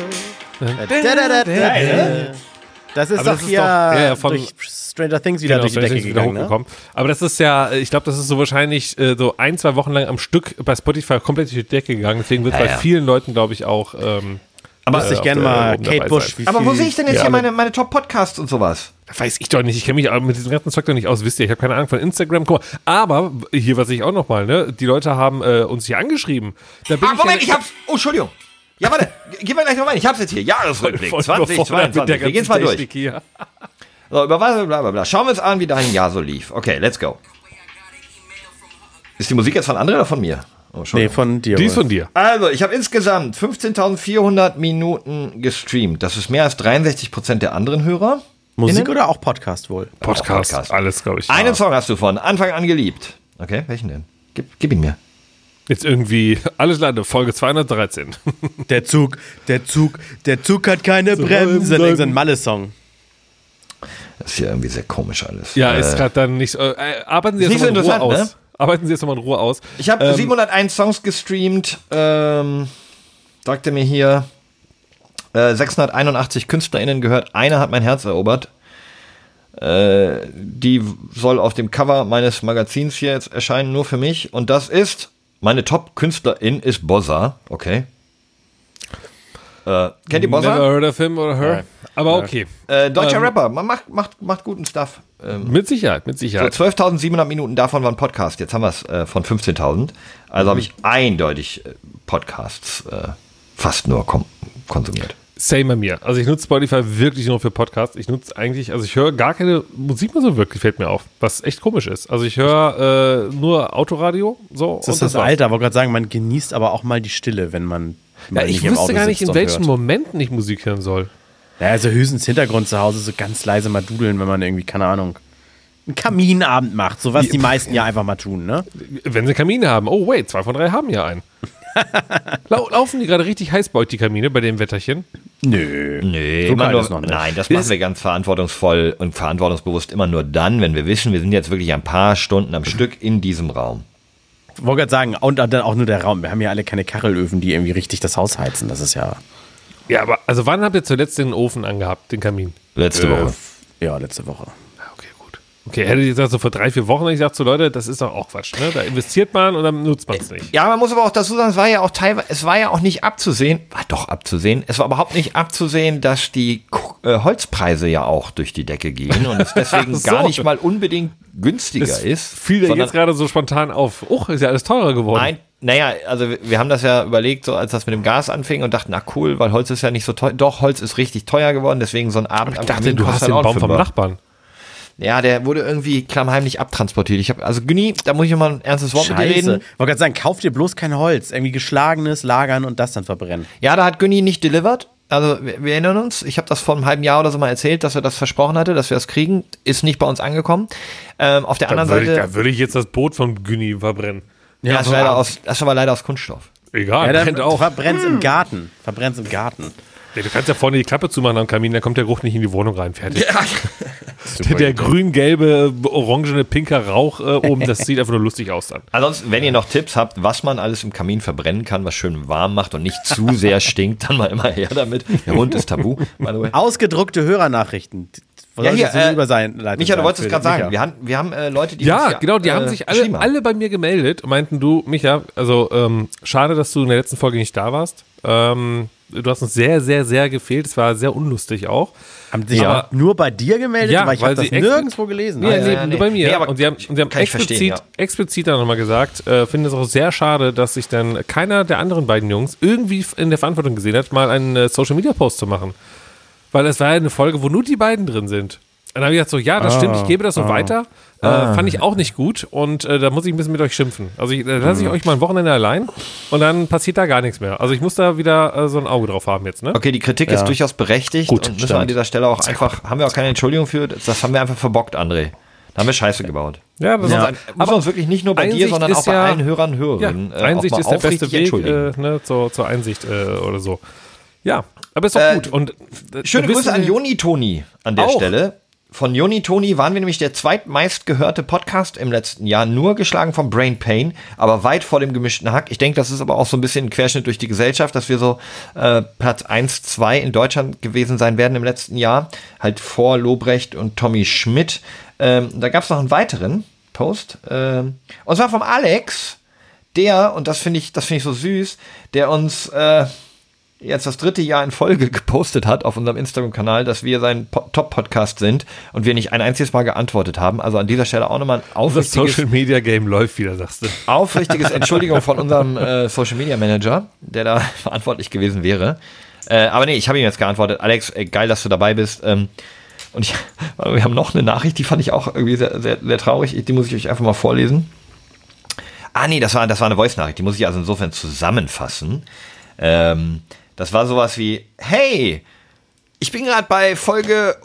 Das ist doch
das
hier
doch, ja, ja, von,
durch Stranger Things wieder
genau,
durch die Decke gegangen, ne?
Aber das ist ja, ich glaube, das ist so wahrscheinlich äh, so ein, zwei Wochen lang am Stück bei Spotify komplett durch die Decke gegangen. Deswegen wird ja, bei ja. vielen Leuten, glaube ich, auch ähm,
aber äh, ich gerne mal Kate Bush.
Aber wo sehe ich denn jetzt ja, hier meine, meine Top-Podcasts und sowas?
Weiß ich doch nicht. Ich kenne mich mit diesem ganzen Zeug doch nicht aus. Wisst ihr, ich habe keine Ahnung von Instagram. Aber hier, was ich auch noch mal, ne? Die Leute haben äh, uns hier angeschrieben.
Da bin ah, ich Moment, ja, ich hab's. Oh, Entschuldigung. Ja, warte, gehen wir gleich noch rein. Ich hab's jetzt hier. Jahresrückblick 2022. Wir gehen's mal durch. So, über was, bla, bla, bla. Schauen wir uns an, wie dein Jahr so lief. Okay, let's go. Ist die Musik jetzt von anderen oder von mir?
Oh, nee, von dir.
Die ist von dir.
Also, ich habe insgesamt 15.400 Minuten gestreamt. Das ist mehr als 63 Prozent der anderen Hörer.
Musik Innen? oder auch Podcast wohl?
Podcast, Podcast. alles, glaube ich.
Einen Song hast du von Anfang an geliebt. Okay, welchen denn? Gib, gib ihn mir.
Jetzt irgendwie alles Lande, Folge 213.
Der Zug, der Zug, der Zug hat keine so Bremse. Das ist ein Malle-Song.
Das ist ja irgendwie sehr komisch alles.
Ja, äh, ist gerade dann nicht so. Äh, arbeiten Sie jetzt mal in Ruhe aus. Ne? Arbeiten Sie jetzt mal in Ruhe aus.
Ich habe ähm, 701 Songs gestreamt. Ähm, sagte mir hier, äh, 681 KünstlerInnen gehört. Einer hat mein Herz erobert. Äh, die soll auf dem Cover meines Magazins hier jetzt erscheinen, nur für mich. Und das ist meine Top-Künstlerin ist Bossa, okay. Äh, kennt ihr Bossa?
Never heard of him or her. Nein. Aber okay.
Äh, deutscher ähm, Rapper, man macht, macht, macht guten Stuff.
Ähm, mit Sicherheit, mit Sicherheit.
So 12.700 Minuten davon waren Podcast. Jetzt haben wir es äh, von 15.000. Also mhm. habe ich eindeutig äh, Podcasts äh, fast nur konsumiert.
Same bei mir. Also ich nutze Spotify wirklich nur für Podcasts. Ich nutze eigentlich, also ich höre gar keine Musik mehr so wirklich, fällt mir auf. Was echt komisch ist. Also ich höre äh, nur Autoradio. So,
Das ist das Alter, wollte gerade sagen, man genießt aber auch mal die Stille, wenn man.
Ja, ich wüsste gar nicht, in welchen
hört.
Momenten ich Musik hören soll.
Ja, also höchstens Hintergrund zu Hause so ganz leise mal dudeln, wenn man irgendwie, keine Ahnung, einen Kaminabend macht. So was die meisten ja einfach mal tun, ne?
Wenn sie Kamine haben. Oh, wait, zwei von drei haben ja einen. Lau laufen die gerade richtig heiß bei euch, die Kamine, bei dem Wetterchen?
Nö.
Nee,
So
immer nur,
noch nicht.
nein, das machen wir ganz verantwortungsvoll und verantwortungsbewusst immer nur dann, wenn wir wissen, wir sind jetzt wirklich ein paar Stunden am Stück in diesem Raum.
Ich wollte gerade sagen, und dann auch nur der Raum. Wir haben ja alle keine Kachelöfen, die irgendwie richtig das Haus heizen. Das ist ja.
Ja, aber also wann habt ihr zuletzt den Ofen angehabt, den Kamin?
Letzte Woche.
Ja, letzte Woche.
Ja, okay, hätte ich gesagt, so vor drei, vier Wochen, hätte ich gesagt, so Leute, das ist doch auch Quatsch, ne? Da investiert man und dann nutzt man es nicht.
Ja, man muss aber auch dazu sagen, es war ja auch teilweise, es war ja auch nicht abzusehen, war doch abzusehen, es war überhaupt nicht abzusehen, dass die äh, Holzpreise ja auch durch die Decke gehen und es deswegen
so.
gar nicht mal unbedingt günstiger ist.
Fiel
sondern-
jetzt gerade so spontan auf. Oh, ist ja alles teurer geworden.
Nein, naja, also wir- haben das ja überlegt, so als das mit dem Gas anfing und dachten, na cool, weil Holz ist ja nicht so teuer. Doch, Holz ist richtig teuer geworden, deswegen so ein Abend
ich
am
dachte, du hast den Baum vom. Nachbarn.
Ja, der wurde irgendwie klammheimlich abtransportiert. Ich habe also Günni, da muss ich mal ein ernstes Wort mit dir
Scheiße.
reden.
Ich wollte gerade sagen, kauf dir bloß kein Holz. Irgendwie geschlagenes, lagern und das dann verbrennen.
Ja, da hat Günni nicht delivered. Also wir, wir erinnern uns, ich habe das vor einem halben Jahr oder so mal erzählt, dass er das versprochen hatte, dass wir das kriegen. Ist nicht bei uns angekommen. Ähm, auf der
Da
anderen
würde, ich,
Seite,
da würde ich jetzt das Boot von Günni verbrennen.
ja, ist leider aus, das ist aber leider aus Kunststoff.
Egal,
Ja, dann
brennt auch.
verbrenn's im Garten. Verbrenn's im Garten.
Ja, du kannst ja vorne die Klappe zumachen am Kamin, dann kommt der Geruch nicht in die Wohnung rein. Fertig. der der grün-gelbe, orangene, pinker Rauch äh, oben, das sieht einfach nur lustig aus dann.
Ansonsten, wenn ihr noch Tipps habt, was man alles im Kamin verbrennen kann, was schön warm macht und nicht zu sehr stinkt, dann mal immer her damit. Der Hund ist tabu, by the way.
Ausgedruckte Hörernachrichten. Was
Ja, hier, äh,
Überleitung
Micha, du
sein
wolltest es gerade sagen. Wir haben, wir haben äh, Leute, die
Ja,
uns
genau, die
äh,
haben sich alle, alle bei mir gemeldet und meinten, du, Micha, also ähm, schade, dass du in der letzten Folge nicht da warst. Ähm, du hast uns sehr, sehr, sehr gefehlt. Es war sehr unlustig auch.
Haben sich
Ja.
aber nur bei dir gemeldet?
Ja,
weil ich
weil
habe das nirgendwo gelesen.
Nee,
Ah,
nee,
ja.
nur
nee.
bei mir.
Nee, aber
und sie haben, und sie haben explizit,
ja.
explizit dann nochmal gesagt, äh, finde es auch sehr schade, dass sich dann keiner der anderen beiden Jungs irgendwie in der Verantwortung gesehen hat, mal einen äh, Social Media Post zu machen. Weil es war ja eine Folge, wo nur die beiden drin sind. Und dann habe ich gesagt, so, ja, das stimmt, ich gebe das so weiter. Äh, Fand ich auch nicht gut und äh, da muss ich ein bisschen mit euch schimpfen. Also ich, äh, lasse ich euch mal ein Wochenende allein und dann passiert da gar nichts mehr. Also ich muss da wieder äh, so ein Auge drauf haben jetzt, ne?
Okay, die Kritik ist durchaus berechtigt
Gut,
und müssen wir
stimmt.
an dieser Stelle auch einfach, haben wir auch keine Entschuldigung für, das, das haben wir einfach verbockt, André. Da haben wir Scheiße gebaut.
Ja, das
Ja.
Muss man uns wirklich nicht nur bei dir,
Einsicht
sondern
ist
auch bei
ja-
allen Hörern und
Ja,
Hörerinnen. äh,
Einsicht ist der beste Weg äh, ne, zur, zur Einsicht äh, oder so. Ja, aber ist doch
Äh,
gut. Und, äh,
Schöne Grüße an Joni Toni an der
Auch.
Stelle. Von Joni Toni waren wir nämlich der zweitmeist gehörte Podcast im letzten Jahr, nur geschlagen vom Brain Pain, aber weit vor dem gemischten Hack. Ich denke, das ist aber auch so ein bisschen ein Querschnitt durch die Gesellschaft, dass wir so äh, Platz 1, 2 in Deutschland gewesen sein werden im letzten Jahr. Halt vor Lobrecht und Tommy Schmidt. Ähm, da gab es noch einen weiteren Post. Ähm, und zwar vom Alex, der, und das finde ich, das finde ich so süß, der uns äh, jetzt das dritte Jahr in Folge gepostet hat auf unserem Instagram-Kanal, dass wir sein Po- Top-Podcast sind und wir nicht ein einziges Mal geantwortet haben. Also an dieser Stelle auch nochmal ein
Das
aufrichtiges,
Social Media Game läuft wieder, sagst du.
aufrichtiges Entschuldigung von unserem äh, Social-Media-Manager, der da verantwortlich gewesen wäre. Äh, aber nee, ich habe ihm jetzt geantwortet. Alex, ey, geil, dass du dabei bist. Ähm, und ich, wir haben noch eine Nachricht, die fand ich auch irgendwie sehr, sehr, sehr traurig. Die muss ich euch einfach mal vorlesen. Ah, nee, das war, das war eine Voice-Nachricht. Die muss ich also insofern zusammenfassen. Ähm, das war sowas wie, hey, ich bin gerade bei Folge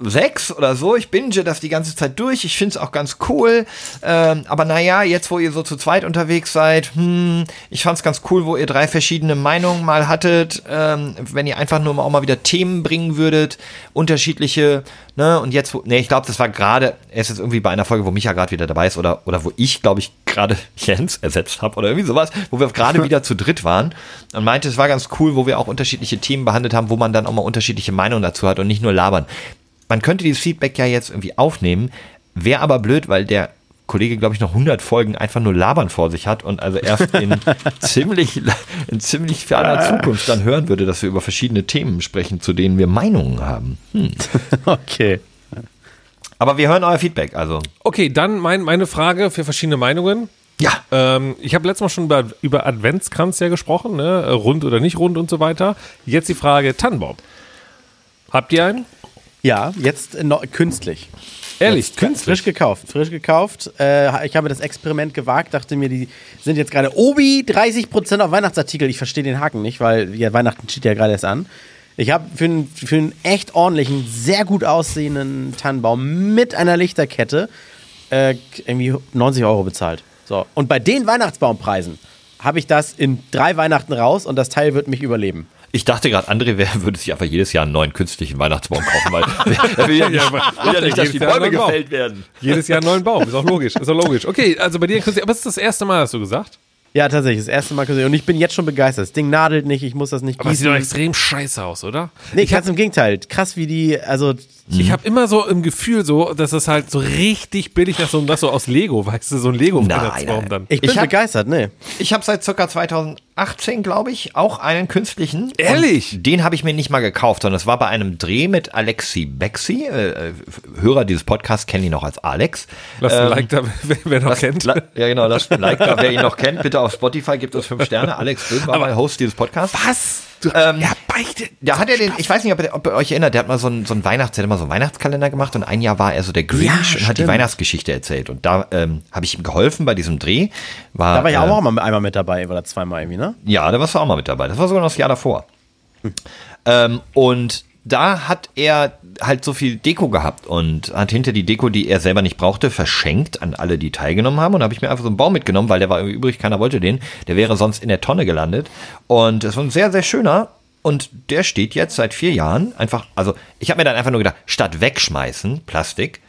106 oder so. Ich binge das die ganze Zeit durch. Ich finde es auch ganz cool. Ähm, aber naja, jetzt wo ihr so zu zweit unterwegs seid, hm, ich fand es ganz cool, wo ihr drei verschiedene Meinungen mal hattet. Ähm, wenn ihr einfach nur mal auch mal wieder Themen bringen würdet, unterschiedliche, ne? Und jetzt, wo, nee, ich glaube, das war gerade, er ist jetzt irgendwie bei einer Folge, wo Micha gerade wieder dabei ist oder, oder wo ich, glaube ich, gerade Jens ersetzt habe oder irgendwie sowas, wo wir gerade wieder zu dritt waren und meinte, es war ganz cool, wo wir auch unterschiedliche Themen behandelt haben, wo man dann auch mal unterschiedliche Meinungen dazu hat und nicht nur labern. Man könnte dieses Feedback ja jetzt irgendwie aufnehmen, wäre aber blöd, weil der Kollege, glaube ich, noch 100 Folgen einfach nur labern vor sich hat und also erst in ziemlich, in ziemlich ferner Zukunft dann hören würde, dass wir über verschiedene Themen sprechen, zu denen wir Meinungen haben. Hm.
Okay.
Aber wir hören euer Feedback, also.
Okay, dann mein, meine Frage für verschiedene Meinungen.
Ja.
Ähm, ich habe letztes Mal schon über, über Adventskranz ja gesprochen, ne? rund oder nicht rund und so weiter. Jetzt die Frage Tannenbaum. Habt ihr einen?
Ja, jetzt äh, noch, künstlich.
Ehrlich,
Jetzt Frisch gekauft, frisch gekauft. Äh, ich habe das Experiment gewagt, dachte mir, die sind jetzt gerade Obi 30% auf Weihnachtsartikel. Ich verstehe den Haken nicht, weil ja, Weihnachten steht ja gerade erst an. Ich habe für, einen- für einen echt ordentlichen, sehr gut aussehenden Tannenbaum mit einer Lichterkette äh, irgendwie 90 Euro bezahlt. So. Und bei den Weihnachtsbaumpreisen habe ich das in drei Weihnachten raus und das Teil wird mich überleben.
Ich dachte gerade, André wer würde sich einfach jedes Jahr einen neuen künstlichen Weihnachtsbaum kaufen, weil er will ja nicht, will ja nicht dass die
jedes Jahr einen
Bäume
neuen Baum.
gefällt werden.
Jedes Jahr einen neuen Baum, ist auch logisch, ist auch logisch. Okay, also bei dir künstlich, aber es ist das erste Mal, hast du gesagt?
Ja, tatsächlich, das erste Mal gesehen. Und ich bin jetzt schon begeistert. Das Ding nadelt nicht, ich muss das nicht
Aber es sieht doch
gießen.
extrem scheiße aus, oder?
Nee, ganz im Gegenteil. Krass, wie die, also
Ich habe immer so im Gefühl so, dass es halt so richtig billig nach so, nach so aus Lego, weißt du, so ein Lego-Weihnachtsbaum
nein.
dann.
ich bin
Ich hab-
begeistert, ne?
Ich habe seit circa 2018, glaube ich, auch einen künstlichen.
Ehrlich?
Den habe ich mir nicht mal gekauft, sondern es war bei einem Dreh mit Alexi Bexi. Äh, äh, Hörer dieses Podcasts kennen ihn auch als Alex.
Lass ein
Ähm,
Like da, wer, wer noch
Lasst-
kennt.
la- ja, genau, lasst ein Like da. Wer ihn noch kennt, bitte auf Spotify gibt uns fünf Sterne. Alex Böhm war mal Host dieses Podcasts.
Was?
Ähm,
ja, beichte.
Da hat er den, ich weiß nicht, ob ihr, ob ihr euch erinnert, der hat mal so einen, so einen Weihnachts, der hat mal so einen Weihnachtskalender gemacht und ein Jahr war er so der Grinch
Ja,
und hat die
stimmt.
Weihnachtsgeschichte erzählt. Und da ähm, habe ich ihm geholfen bei diesem Dreh. War,
Da war ich
äh,
auch mal einmal mit dabei, oder zweimal irgendwie, ne?
Ja, da warst du auch mal mit dabei. Das war sogar noch das Jahr davor. Ähm, und da hat er halt so viel Deko gehabt und hat hinter die Deko, die er selber nicht brauchte, verschenkt an alle, die teilgenommen haben. Und habe ich mir einfach so einen Baum mitgenommen, weil der war übrig, keiner wollte den. Der wäre sonst in der Tonne gelandet. Und es war ein sehr, sehr schöner. Und der steht jetzt seit vier Jahren einfach, also ich habe mir dann einfach nur gedacht, statt wegschmeißen, Plastik,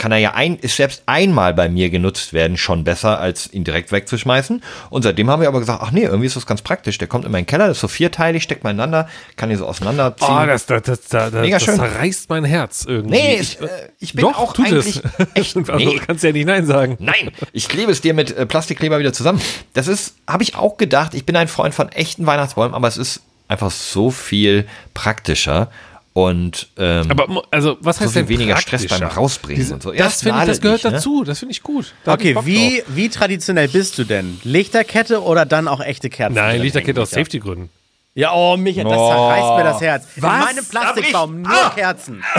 kann er ja ein, ist selbst einmal bei mir genutzt werden schon besser, als ihn direkt wegzuschmeißen. Und seitdem haben wir aber gesagt, ach nee, irgendwie ist das ganz praktisch. Der kommt in meinen Keller, das ist so vierteilig, steckt mal ineinander, kann ihn so auseinanderziehen.
Oh, das, das, das, das,
Mega
das
schön.
zerreißt mein Herz irgendwie.
nee, ich, äh, ich bin
Doch,
auch
tut
eigentlich
es.
echt,
also,
nee,
kannst ja nicht Nein sagen.
Nein, ich klebe es dir mit äh, Plastikkleber wieder zusammen. Das ist, habe ich auch gedacht, ich bin ein Freund von echten Weihnachtsbäumen, aber es ist einfach so viel praktischer und ähm,
Aber also, was
so
heißt
viel
denn
weniger Stress beim Rausbringen und so. Ja,
das ich, das
nadelt
gehört
nicht, ne?
dazu. Das finde ich gut. Da ich
Okay,
Bock
wie,
drauf.
wie traditionell bist du denn? Lichterkette oder dann auch echte Kerzen?
Nein, Lichterkette aus? Safety-Gründen.
Ja, oh, Micha, das
Oh.
zerreißt mir das Herz.
Was?
In meinem Plastikbaum nur Kerzen.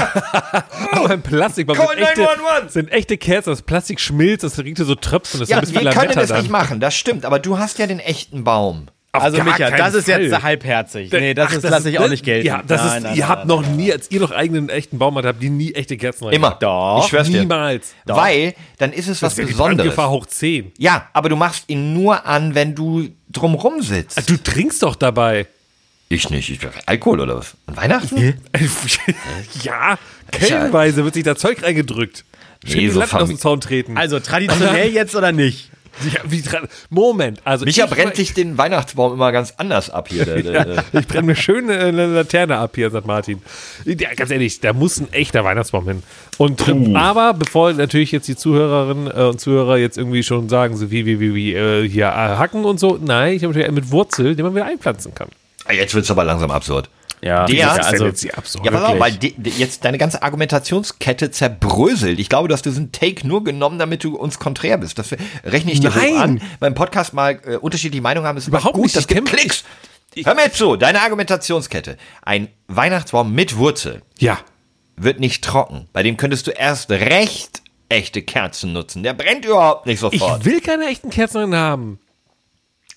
Oh, ein Plastikbaum sind echte,
911.
sind echte Kerzen, das Plastik schmilzt, das riecht so Tröpfen, das ist
Ja,
ein bisschen
wir können das
dann.
nicht machen, das stimmt, aber du hast ja den echten Baum.
Auf
Also
gar
Micha, das ist
Fall.
jetzt halbherzig. Nee, das, ist lasse ich auch nicht gelten.
Ja, das
Nein,
ist,
nein,
ihr
nein,
habt
nein,
noch nie, als ihr noch eigenen echten Baum hattet, habt ihr nie echte Kerzen rein.
Immer.
Doch.
Ich schwör's dir.
Niemals.
Weil dann ist es was
Das ist ja die
Besonderes.
Brandgefahr hoch 10.
Ja, aber du machst ihn nur an, wenn du drumrum sitzt.
Du trinkst doch dabei.
ich nicht. Ich, Alkohol oder was? An Weihnachten?
ja, kellenweise wird sich da Zeug reingedrückt. Schön
Nee,
die
so
aus dem Zaun treten.
Also traditionell jetzt oder nicht?
ja, wie Moment, also
Micha
ich,
brennt sich den Weihnachtsbaum immer ganz anders ab hier. Der, der, der.
Ich brenne mir schön eine Laterne ab hier, sagt Martin. Ja, ganz ehrlich, da muss ein echter Weihnachtsbaum hin. Und aber bevor natürlich jetzt die Zuhörerinnen äh, und Zuhörer jetzt irgendwie schon sagen, so wie, wie, wie, wie äh, hier äh, hacken und so, nein, ich habe natürlich einen mit Wurzel, den man wieder einpflanzen kann.
Ah, Jetzt wird's aber langsam absurd.
Ja,
Der-
ja,
Das
also
jetzt absurd.
Ja,
Wirklich.
weil de, de, jetzt deine ganze Argumentationskette zerbröselt. Ich glaube, du hast diesen Take nur genommen, damit du uns konträr bist. Das rechne ich dir
Nein.
an. Beim Podcast mal äh, unterschiedliche Meinungen haben, ist
Überhaupt
gut.
nicht,
Das
ich
gibt
kämpfe-
Klicks. Hör mir jetzt zu, deine Argumentationskette. Ein Weihnachtsbaum mit Wurzel
Ja.
wird nicht trocken. Bei dem könntest du erst recht echte Kerzen nutzen. Der brennt überhaupt nicht
Ich
sofort.
will keine echten Kerzen drin haben.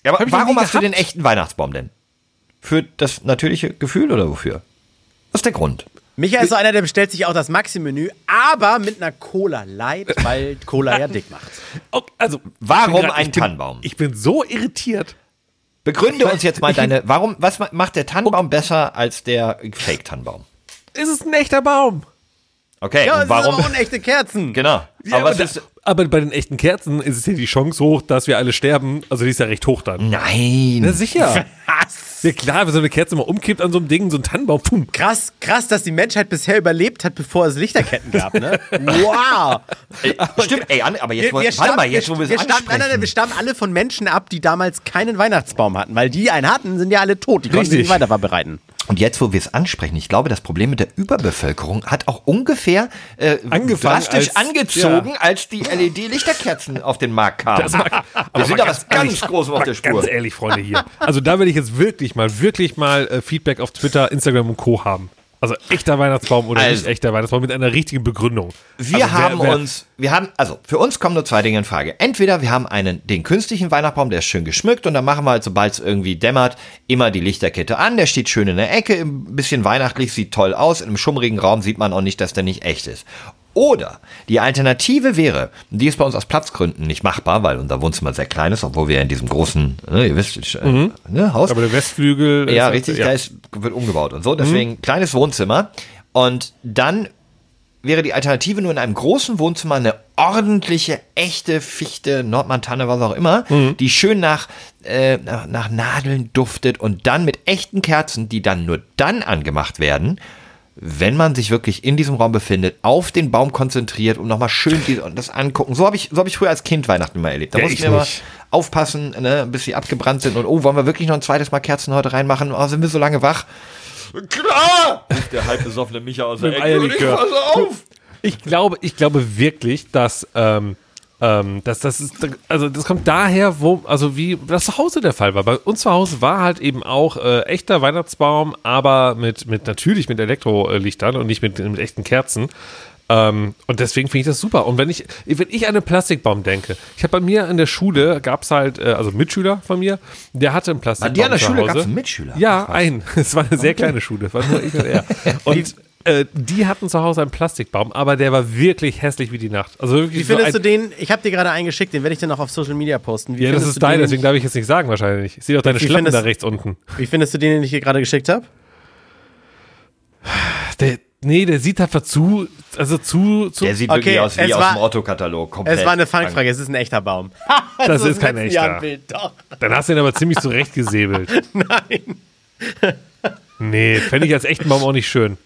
Ja, aber
ich
warum hast du den
gehabt.
echten Weihnachtsbaum denn? Für das natürliche Gefühl oder wofür? Was ist der Grund?
Micha ist so einer, der bestellt sich auch das Maxi-Menü, aber mit einer Cola Light, weil Cola ja dick macht.
Oh, also,
Warum
grad-
ein
ich bin,
Tannenbaum?
Ich bin so irritiert.
Begründe uns jetzt mal deine. Warum? Was ma- macht der Tannenbaum besser als der Fake-Tannenbaum?
Es ist ein echter Baum.
Okay,
Ja,
und
es
warum?
sind aber unechte Kerzen.
Genau.
Ja,
aber
aber,
ist.
aber bei den echten Kerzen ist es ja die Chance hoch, dass wir alle sterben. Also die ist ja recht hoch dann.
Nein.
Na sicher. Ja klar, wenn so eine Kerze mal umkippt an so einem Ding, so ein Tannenbaum, pum.
Krass, krass, dass die Menschheit bisher überlebt hat, bevor es Lichterketten gab, ne? Wow!
Ey, stimmt, ey, aber jetzt, wo- warte
stammen-
mal, jetzt, wo wir
wir
es
stammen, nein, nein, nein, wir
ansprechen.
stammen alle von Menschen ab, die damals keinen Weihnachtsbaum hatten, weil die einen hatten, sind ja alle tot, die konnten
Richtig.
nicht weiterverbreiten.
Und jetzt, wo wir es ansprechen, ich glaube, das Problem mit der Überbevölkerung hat auch ungefähr äh, drastisch
als-
angezogen,
ja.
als die LED-Lichterkerzen auf den Markt kamen.
Das mag-
wir sind da was ganz Großes auf der Spur.
Ganz ehrlich, Freunde, hier. Also da will ich jetzt wirklich mal, wirklich mal äh, Feedback auf Twitter, Instagram und Co. haben. Also echter Weihnachtsbaum oder
Also.
nicht echter Weihnachtsbaum mit einer richtigen Begründung.
Wir
also, wer-
haben
wer-
uns, wir haben, also für uns kommen nur zwei Dinge in Frage. Entweder wir haben einen, den künstlichen Weihnachtsbaum, der ist schön geschmückt und dann machen wir halt, sobald es irgendwie dämmert, immer die Lichterkette an. Der steht schön in der Ecke, ein bisschen weihnachtlich, sieht toll aus. In einem schummrigen Raum sieht man auch nicht, dass der nicht echt ist. Oder die Alternative wäre, die ist bei uns aus Platzgründen nicht machbar, weil unser Wohnzimmer sehr klein ist, obwohl wir in diesem großen, ne, ihr wisst, äh, ne, Haus.
Aber der Westflügel.
Ja,
ist-
richtig,
ja.
da ist, wird umgebaut und so. Deswegen kleines Wohnzimmer. Und dann wäre die Alternative nur in einem großen Wohnzimmer eine ordentliche, echte Fichte, Nordmantanne, was auch immer, die schön nach, äh, nach, nach Nadeln duftet und dann mit echten Kerzen, die dann nur dann angemacht werden, wenn man sich wirklich in diesem Raum befindet, auf den Baum konzentriert und nochmal schön die, und das angucken. So habe ich, so hab ich früher als Kind Weihnachten immer erlebt. Da
Ja,
musste
ich
mir immer aufpassen, ne, bis sie abgebrannt sind und oh, wollen wir wirklich noch ein zweites Mal Kerzen heute reinmachen? Oh, sind wir so lange wach? Klar! ruft der halb besoffene Micha aus der Ecke. Ich auf!
Ich glaube, ich glaube wirklich, dass, ähm, ähm, dass das ist, also das kommt daher, wo, also wie das zu Hause der Fall war. Bei uns zu Hause war halt eben auch äh, echter Weihnachtsbaum, aber mit, mit natürlich mit Elektrolichtern und nicht mit, mit echten Kerzen. Ähm, und deswegen finde ich das super. Und wenn ich, wenn ich an einen Plastikbaum denke, ich habe bei mir in der Schule, gab es halt, äh, also Mitschüler von mir, der hatte einen Plastikbaum.
An dir an der Schule
Hause.
gab's einen Mitschüler?
Ja, ein. Es war eine sehr kleine Schule, es war nur ich und er. Und äh, die hatten zu Hause einen Plastikbaum, aber der war wirklich hässlich wie die Nacht. Also wirklich
Wie
so
findest
ein,
du den? Ich habe dir gerade einen geschickt, den werde ich dann noch auf Social Media posten. Wie
Ja, das
findest
ist
du
dein,
den,
deswegen darf ich jetzt nicht sagen wahrscheinlich. Ich sehe doch deine
Wie
Schlappen da rechts unten.
Wie findest du den, den ich dir gerade geschickt habe?
Der, nee, der sieht einfach zu, also zu, zu
Der sieht
Okay,
wirklich aus wie aus
war-
dem Otto-Katalog. komplett
Es war eine. Fangfrage, es ist ein echter Baum.
Das
So
ist kein echter.
Jahr ein Bild, Doch.
Dann hast du ihn aber ziemlich zurechtgesäbelt.
Nein.
Nee, fände ich als echten Baum auch nicht schön.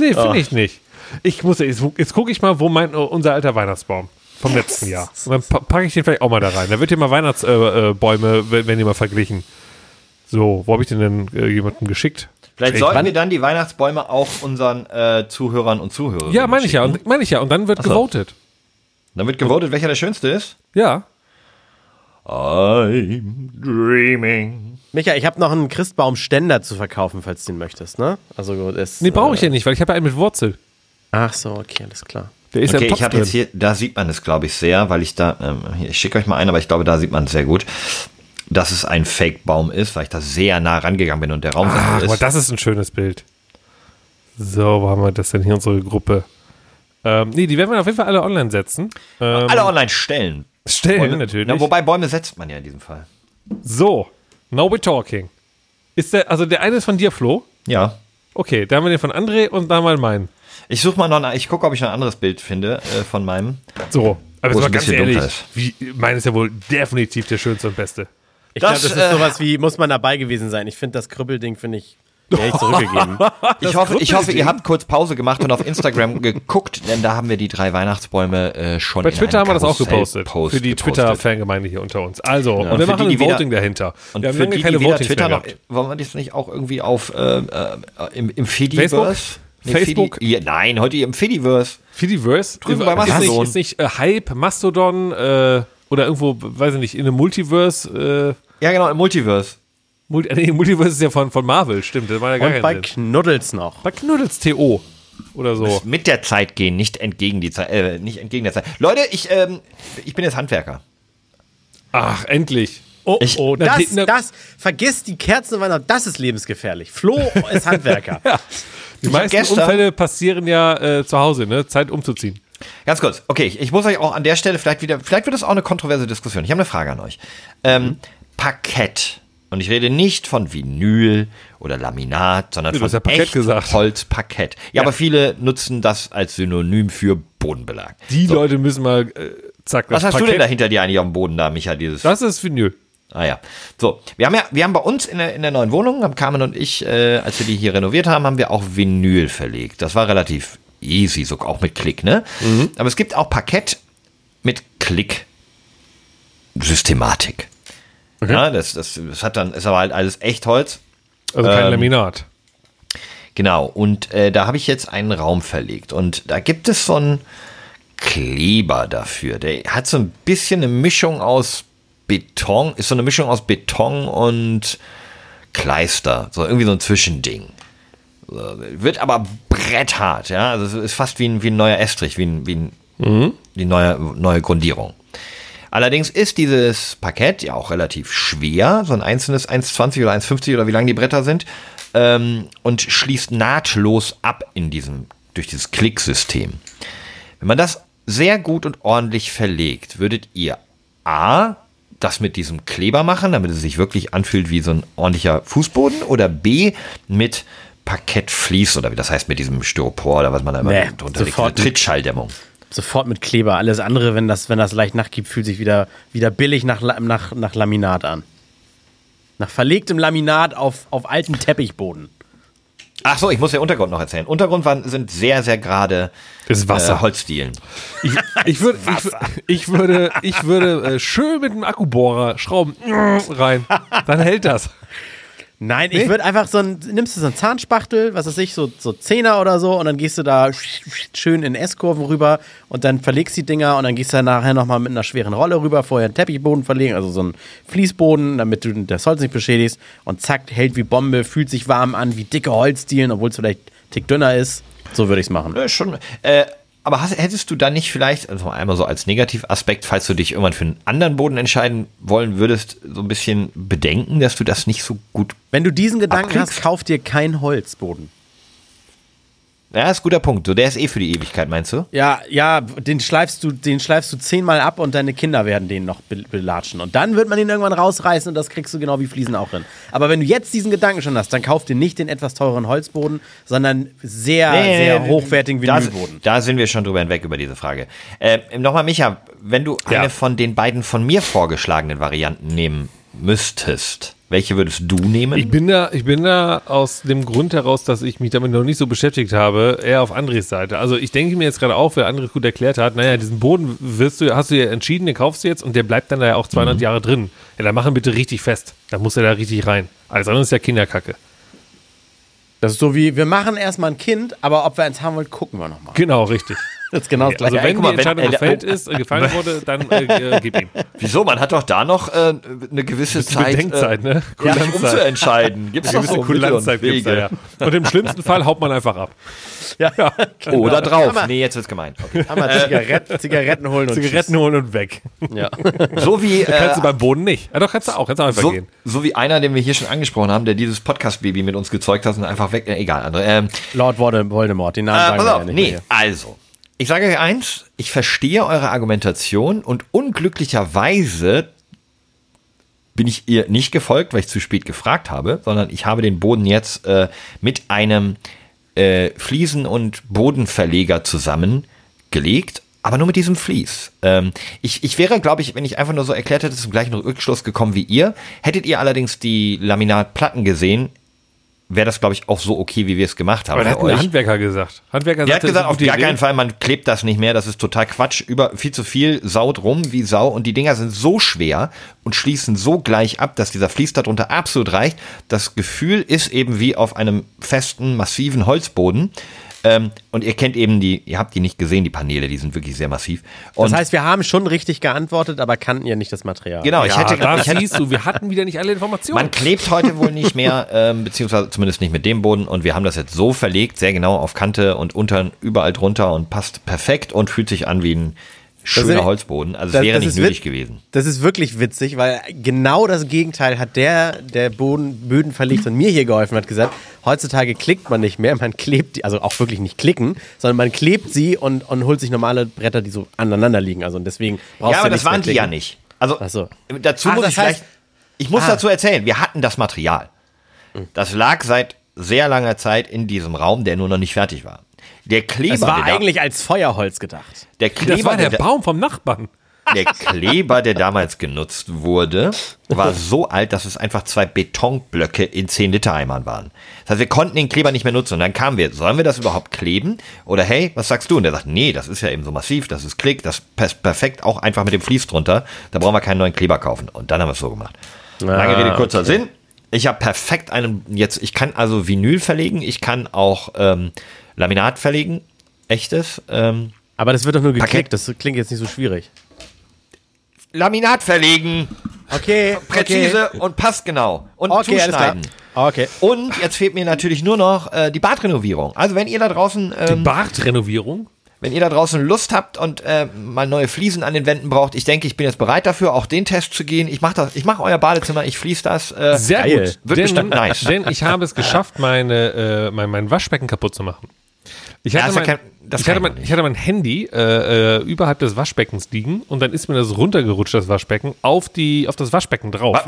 Nee, finde ich nicht. Ich muss, jetzt, jetzt gucke ich mal, wo mein, unser alter Weihnachtsbaum vom letzten Jahr. Und dann pa- packe ich den vielleicht auch mal da rein. Da wird hier mal Weihnachtsbäume, äh, Bäume, wenn die mal verglichen. So, wo habe ich den denn äh, jemandem geschickt?
Vielleicht
Ich-
sollten
wann-
wir dann die Weihnachtsbäume auch unseren äh, Zuhörern und Zuhörerinnen
Ja, meine ich ja. meine ich ja. Und dann wird
so.
gewotet.
Dann wird gewotet, welcher der schönste ist.
Ja.
I'm dreaming.
Micha, ich habe noch einen Christbaumständer zu verkaufen, falls du den möchtest, ne? Also das,
Nee, brauche ich
äh,
ja nicht, weil ich habe ja einen mit Wurzel.
Ach so, okay, alles klar.
Der ist ja
Okay, ich habe jetzt hier, da sieht man es, glaube ich, sehr, weil ich da, ähm, hier, ich schicke euch mal einen, aber ich glaube, da sieht man es sehr gut, dass es ein Fake-Baum ist, weil ich da sehr nah rangegangen bin und der Raum
Ach, aber
ist.
das ist ein schönes Bild. So, wo haben wir das denn hier, unsere Gruppe? Ähm, nee, die werden wir auf jeden Fall alle online setzen. Ähm,
Alle online stellen.
stellen,
Bäume-
natürlich.
Na, wobei Bäume setzt man ja in diesem Fall.
So, now we're talking. Ist der, also der eine ist von dir, Flo?
Ja.
Okay, da haben wir den von André und da mal meinen.
Ich suche mal noch, ein- ich gucke, ob ich noch ein anderes Bild finde äh, von meinem.
So, aber jetzt
es
mal ganz ehrlich, wie, mein ist ja wohl definitiv der schönste und beste.
Ich glaube,
Das,
das ist
äh,
sowas wie, muss man dabei gewesen sein. Ich finde das Krüppelding, finde ich, ich zurückgegeben.
Ich hoffe, ich hoffe, ihr habt kurz Pause gemacht und auf Instagram geguckt, denn da haben wir die drei Weihnachtsbäume äh, schon
Bei
in
Twitter haben wir das auch gepostet.
Post
für die. Twitter-Fangemeinde hier unter uns. Also, und
Und
wir machen
die,
ein
die wieder-
Voting dahinter.
Und
wir haben
für die,
keine
die weder Twitter noch, wollen wir das nicht auch irgendwie auf äh, äh, im, im
Facebook?
Fediverse?
Facebook?
Fedi, ja, nein, heute im Fediverse.
Fediverse?
Drüben bei
ist nicht,
Mastodon.
ist nicht äh, Hype, Mastodon äh, oder irgendwo, weiß ich nicht, in einem Multiverse. Äh,
Ja, genau, im Multiverse.
Multi nee, Multiverse ist ja von, von Marvel, stimmt. Das war ja gar
Und bei
Sinn.
Knuddels noch.
Bei Knuddels TO oder so.
Mit der Zeit gehen, nicht entgegen die Zeit, äh, nicht entgegen der Zeit. Leute, ich, ähm, ich bin jetzt Handwerker.
Ach, endlich. Oh,
Ich-
oh,
Das,
die- na,
das, vergiss die Kerzen, das ist lebensgefährlich. Flo ist Handwerker.
die meisten
gestern-
Unfälle passieren ja äh, zu Hause, ne? Zeit umzuziehen.
Ganz kurz, okay, ich, ich muss euch auch an der Stelle vielleicht wieder, vielleicht wird das auch eine kontroverse Diskussion. Ich habe eine Frage an euch. Ähm, Parkett. Und ich rede nicht von Vinyl oder Laminat, sondern
Du
von
ja Parkett
echt
gesagt.
Holzparkett. Ja, aber viele nutzen das als Synonym für Bodenbelag.
Die
So.
Leute müssen mal, äh, zack,
Was hast du denn
Parkett-
da hinter dir eigentlich auf dem Boden da, Micha, dieses?
Das ist Vinyl.
Ah ja. So, wir haben ja, wir haben bei uns in der, in der neuen Wohnung, haben Carmen und ich, äh, als wir die hier renoviert haben, haben wir auch Vinyl verlegt. Das war relativ easy, so auch mit Klick, ne? Aber es gibt auch Parkett mit Klick-Systematik. Ja, das, das, das hat dann, ist aber halt alles Echtholz.
Also kein Laminat.
Genau, und äh, da habe ich jetzt einen Raum verlegt. Und da gibt es so einen Kleber dafür. Der hat so ein bisschen eine Mischung aus Beton, ist so eine Mischung aus Beton und Kleister. So irgendwie so ein Zwischending. So, Wird aber bretthart, ja. Also es ist fast wie ein, wie ein neuer Estrich, wie, ein, wie ein, die neue, neue Grundierung. Allerdings ist dieses Parkett ja auch relativ schwer, so ein einzelnes 1,20 oder 1,50 oder wie lang die Bretter sind, ähm, und schließt nahtlos ab in diesem, durch dieses Klicksystem. Wenn man das sehr gut und ordentlich verlegt, würdet ihr A, das mit diesem Kleber machen, damit es sich wirklich anfühlt wie so ein ordentlicher Fußboden, oder B, mit Parkettflies oder wie das heißt, mit diesem Styropor oder was man da immer
Nee,
drunter legt, Trittschalldämmung.
Sofort mit Kleber. Alles andere, wenn das, wenn das leicht nachgibt, fühlt sich wieder, wieder billig nach, nach, nach Laminat an. Nach verlegtem Laminat auf, auf altem Teppichboden.
Ach so, ich muss den Untergrund noch erzählen. Untergrund waren, sind sehr, sehr gerade
Ist Wasser.
Äh, Holzdielen.
Ich, ich, würd, ich, ich würde, ich würde äh, schön mit einem Akkubohrer schrauben rein. Dann hält das.
Nein, ich würde einfach so ein, nimmst du so einen Zahnspachtel, was weiß ich, so, so Zehner oder so, und dann gehst du da schön in S-Kurven rüber und dann verlegst die Dinger und dann gehst du dann nachher nochmal mit einer schweren Rolle rüber, vorher einen Teppichboden verlegen, also so einen Fließboden, damit du das Holz nicht beschädigst und zack, hält wie Bombe, fühlt sich warm an, wie dicke Holzdielen, obwohl es vielleicht Tick dünner ist. So würde ich es machen.
Ja, schon. Äh, aber hast, hättest du dann nicht vielleicht, also einmal so als Negativaspekt, falls du dich irgendwann für einen anderen Boden entscheiden wollen würdest, so ein bisschen bedenken, dass du das nicht so gut.
Wenn du diesen Gedanken
Abkriegst?
hast, kauf dir keinen Holzboden.
Ja, ist ein guter Punkt. So, der ist eh für die Ewigkeit, meinst du?
Ja, ja, den schleifst du, den schleifst du zehnmal ab und deine Kinder werden den noch be belatschen. Und dann wird man ihn irgendwann rausreißen und das kriegst du genau wie Fliesen auch hin. Aber wenn du jetzt diesen Gedanken schon hast, dann kauf dir nicht den etwas teureren Holzboden, sondern sehr, sehr hochwertigen
da,
Vinylboden.
da sind wir schon drüber hinweg über diese Frage. Äh, Nochmal, Micha, wenn du
Ja.
eine von den beiden von mir vorgeschlagenen Varianten nehmen müsstest, welche würdest du nehmen?
Ich bin da, ich bin da aus dem Grund heraus, dass ich mich damit noch nicht so beschäftigt habe, eher auf Andres Seite. Also ich denke mir jetzt gerade auch, wer Andres gut erklärt hat, naja, diesen Boden wirst du, hast du ja entschieden, den kaufst du jetzt und der bleibt dann da ja auch 200
Mhm.
Jahre drin. Ja, dann mach ihn bitte richtig fest. Dann muss er da richtig rein. Alles andere ist ja Kinderkacke.
Das ist so wie, wir machen erstmal ein Kind, aber ob wir eins haben wollen, gucken wir nochmal.
Genau, richtig.
Das ist genau das
Also
gleiche.
wenn
guck mal,
die
wenn-
Entscheidung
äh,
gefällt ist, äh, gefallen wurde, dann äh, äh, gib ihm.
Wieso? Man hat doch da noch äh, eine gewisse Zeit,
Bedenkzeit,
äh,
ne?
sich
Kulanzzeit.
umzuentscheiden. Gibt's doch
Gewisse
so Mittel und
Kulanzzeit gibt's da, ja. Und im schlimmsten Fall haut man einfach ab.
ja.
Oder drauf.
Aber-
Nee, jetzt wird's gemein. Okay.
Einmal Zigaretten, Zigaretten holen und
Zigaretten holen und weg.
Ja.
So wie,
Kannst du
äh,
beim Boden nicht. Ja, doch, kannst du auch. Kannst du auch einfach
so,
gehen.
so wie einer, den wir hier schon angesprochen haben, der dieses Podcast-Baby mit uns gezeugt hat und einfach weg. Äh, egal, andere. Ähm,
Lord Voldem- Voldemort, den Namen
äh,
sagen wir
auf,
ja nicht
nee, also. Ich sage euch eins, ich verstehe eure Argumentation und unglücklicherweise bin ich ihr nicht gefolgt, weil ich zu spät gefragt habe, sondern ich habe den Boden jetzt äh, mit einem äh, Fliesen- und Bodenverleger zusammengelegt, aber nur mit diesem Vlies. Ähm, ich, ich wäre, glaube ich, wenn ich einfach nur so erklärt hätte, zum gleichen Rückschluss gekommen wie ihr. Hättet ihr allerdings die Laminatplatten gesehen, wäre das, glaube ich, auch so okay, wie wir es gemacht haben.
Aber hat
euch.
Handwerker gesagt. Handwerker
Der hat gesagt, auf gar keinen. Fall, man klebt das nicht mehr, das ist total Quatsch, über viel zu viel, saut rum wie Sau und die Dinger sind so schwer und schließen so gleich ab, dass dieser Fließ darunter absolut reicht. Das Gefühl ist eben wie auf einem festen, massiven Holzboden. Ähm, und ihr kennt eben die, ihr habt die nicht gesehen, die Paneele, die sind wirklich sehr massiv. Und
Das heißt, wir haben schon richtig geantwortet, aber kannten ja nicht das Material.
genau, ich
Ja,
hätte, hätte
siehst du, wir hatten wieder nicht alle Informationen.
Man klebt heute wohl nicht mehr, ähm, beziehungsweise zumindest nicht mit dem Boden. Und wir haben das jetzt so verlegt, sehr genau auf Kante und unter überall drunter und passt perfekt und fühlt sich an wie ein schöner Holzboden. Also es
das-
wäre
das
nicht nötig gewesen.
Das ist wirklich witzig, weil genau das Gegenteil hat der, der Boden, Böden verlegt und mir hier geholfen hat, gesagt, heutzutage klickt man nicht mehr, man klebt die, also auch wirklich nicht klicken, sondern man klebt sie und, und holt sich normale Bretter, die so aneinander liegen. Also und deswegen brauchst
Ja, aber das
nichts mehr
waren die ja nicht. Also
Ach so.
dazu
Ah,
muss
das
ich
heißt-
vielleicht, ich muss
Ah.
dazu erzählen, wir hatten das Material. Das lag seit sehr langer Zeit in diesem Raum, der nur noch nicht fertig war. Der Kleber,
Es war eigentlich als Feuerholz gedacht.
der Kleber,
das war der
der,
Baum vom Nachbarn.
Der Kleber, der damals genutzt wurde, war so alt, dass es einfach zwei Betonblöcke in 10 Liter Eimern waren. Das heißt, wir konnten den Kleber nicht mehr nutzen. Und dann kamen wir, sollen wir das überhaupt kleben? Oder hey, was sagst du? Und der sagt, nee, das ist ja eben so massiv, das ist Klick, das passt perfekt, auch einfach mit dem Vlies drunter. Da brauchen wir keinen neuen Kleber kaufen. Und dann haben wir es so gemacht. Lange Rede, kurzer Sinn. Ich habe perfekt einen, jetzt, ich kann also Vinyl verlegen, ich kann auch ähm, Laminat verlegen, echtes. Ähm,
Aber das wird doch nur
Parkett.
geklickt, das klingt jetzt nicht so schwierig.
Laminat verlegen,
Okay,
präzise und passgenau. Und
Okay,
zuschneiden.
Okay.
Und jetzt fehlt mir natürlich nur noch äh, die Badrenovierung. Also wenn ihr da draußen, ähm,
Bartrenovierung?
wenn ihr da draußen Lust habt und äh, mal neue Fliesen an den Wänden braucht, ich denke, ich bin jetzt bereit dafür, auch den Test zu gehen. Ich mache das, ich mache euer Badezimmer, ich fließ das. Äh,
Sehr
Geil.
gut.
Wird
denn,
bestimmt nice.
denn ich habe es geschafft, meine, äh, mein, mein Waschbecken kaputt zu machen. Ich hatte,
ja
mein,
kein-
ich, hatte mein, ich hatte mein Handy äh, äh, überhalb des Waschbeckens liegen und dann ist mir das runtergerutscht, das Waschbecken, auf, die, auf das Waschbecken drauf.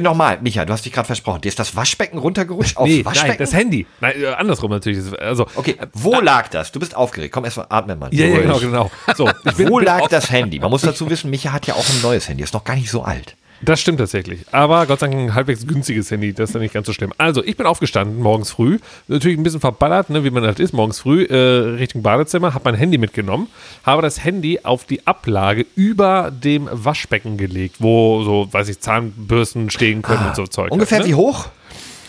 Nochmal, Micha, du hast dich gerade versprochen. Dir ist das Waschbecken runtergerutscht aufs
nee,
Waschbecken?
nein, das Handy. Nein, äh, andersrum natürlich. Also,
okay, wo lag das? Du bist aufgeregt. Komm, erstmal atme mal.
ja, ja, genau, genau. So,
Wo lag das Handy? Man muss dazu wissen, Micha hat ja auch ein neues Handy. Ist noch gar nicht so alt.
Das stimmt tatsächlich. Aber Gott sei Dank ein halbwegs günstiges Handy, das ist dann nicht ganz so schlimm. Also, ich bin aufgestanden morgens früh, natürlich ein bisschen verballert, ne, wie man halt ist, morgens früh äh, Richtung Badezimmer, habe mein Handy mitgenommen, habe das Handy auf die Ablage über dem Waschbecken gelegt, wo so, weiß ich, Zahnbürsten stehen können und so Zeug.
Ungefähr wie
ne?
hoch?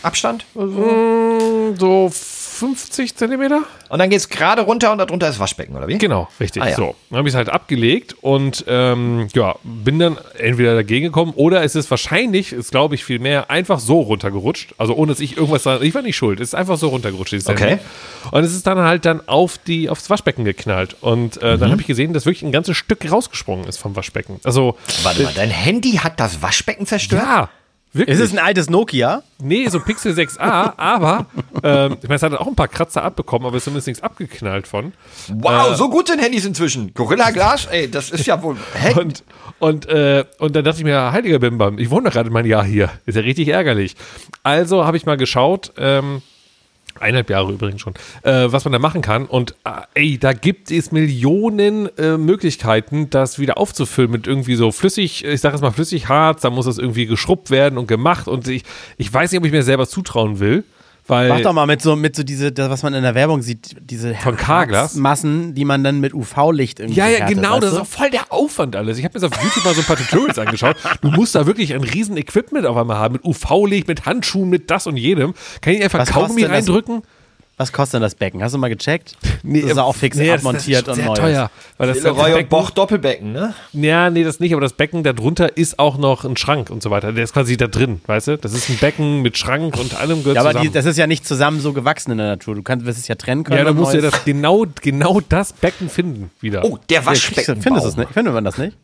Abstand?
So 50 Zentimeter?
Und dann geht es gerade runter und darunter ist Waschbecken, oder wie?
Genau, richtig.
Ah, ja.
So, dann habe ich es halt abgelegt und ähm, ja, bin dann entweder dagegen gekommen oder es ist wahrscheinlich, ist glaube ich viel mehr, einfach so runtergerutscht. Also ohne dass ich irgendwas da, ich war nicht schuld, es ist einfach so runtergerutscht.
Okay.
Und es ist dann halt dann auf die, aufs Waschbecken geknallt. Und äh,
Mhm.
dann habe ich gesehen, dass wirklich ein ganzes Stück rausgesprungen ist vom Waschbecken. Also,
Warte mal, dein Handy hat das Waschbecken zerstört?
ja. Wirklich.
Ist es ein altes Nokia?
Nee, so Pixel 6a, aber ähm, ich meine, es hat auch ein paar Kratzer abbekommen, aber es ist zumindest nichts abgeknallt von.
Wow,
Äh.
so gut sind Handys inzwischen. Gorilla Glas, ey, das ist ja wohl. Hä?
Und, und, äh, und dann dachte ich mir, heiliger Bimbam, ich wohne doch gerade mein Jahr hier. Ist ja richtig ärgerlich. Also habe ich mal geschaut, ähm, eineinhalb Jahre übrigens schon, äh, was man da machen kann. Und äh, ey, da gibt es Millionen äh, Möglichkeiten, das wieder aufzufüllen mit irgendwie so flüssig, ich sage jetzt mal Flüssigharz, da muss das irgendwie geschrubbt werden und gemacht. Und ich, ich weiß nicht, ob ich mir selber zutrauen will. Weil
Mach doch mal mit so, mit so diese, das, was man in der Werbung sieht, diese
Von Carglass?
Massen, die man dann mit UV-Licht irgendwie
Ja, ja,
härtet,
genau,
weißt
das ist
du?
auch voll der Aufwand alles. Ich habe mir das auf YouTube mal so ein paar Tutorials angeschaut. Du musst da wirklich ein riesen Equipment auf einmal haben, mit UV-Licht, mit Handschuhen, mit das und jedem. Kann ich einfach
Was
Kaugummi
kostet das? Was kostet denn das Becken? Hast du mal gecheckt? das ist auch fix
nee, das-
abmontiert
das ist
und
sehr
neu.
teuer. Weil das,
Leroy und
Becken,
Boch Doppelbecken, ne?
Ja, nee, das nicht, aber das Becken darunter ist auch noch ein Schrank und so weiter. Der ist quasi da drin, weißt du? Das ist ein Becken mit Schrank und allem gehört
Ja, aber
zusammen.
die, das ist ja nicht zusammen so gewachsen in der Natur. Du kannst wirst es ja trennen können.
ja, da
und
musst du ja das, genau, genau das Becken finden wieder.
Oh, der Waschbecken.
Findest du es nicht? Findet man das nicht?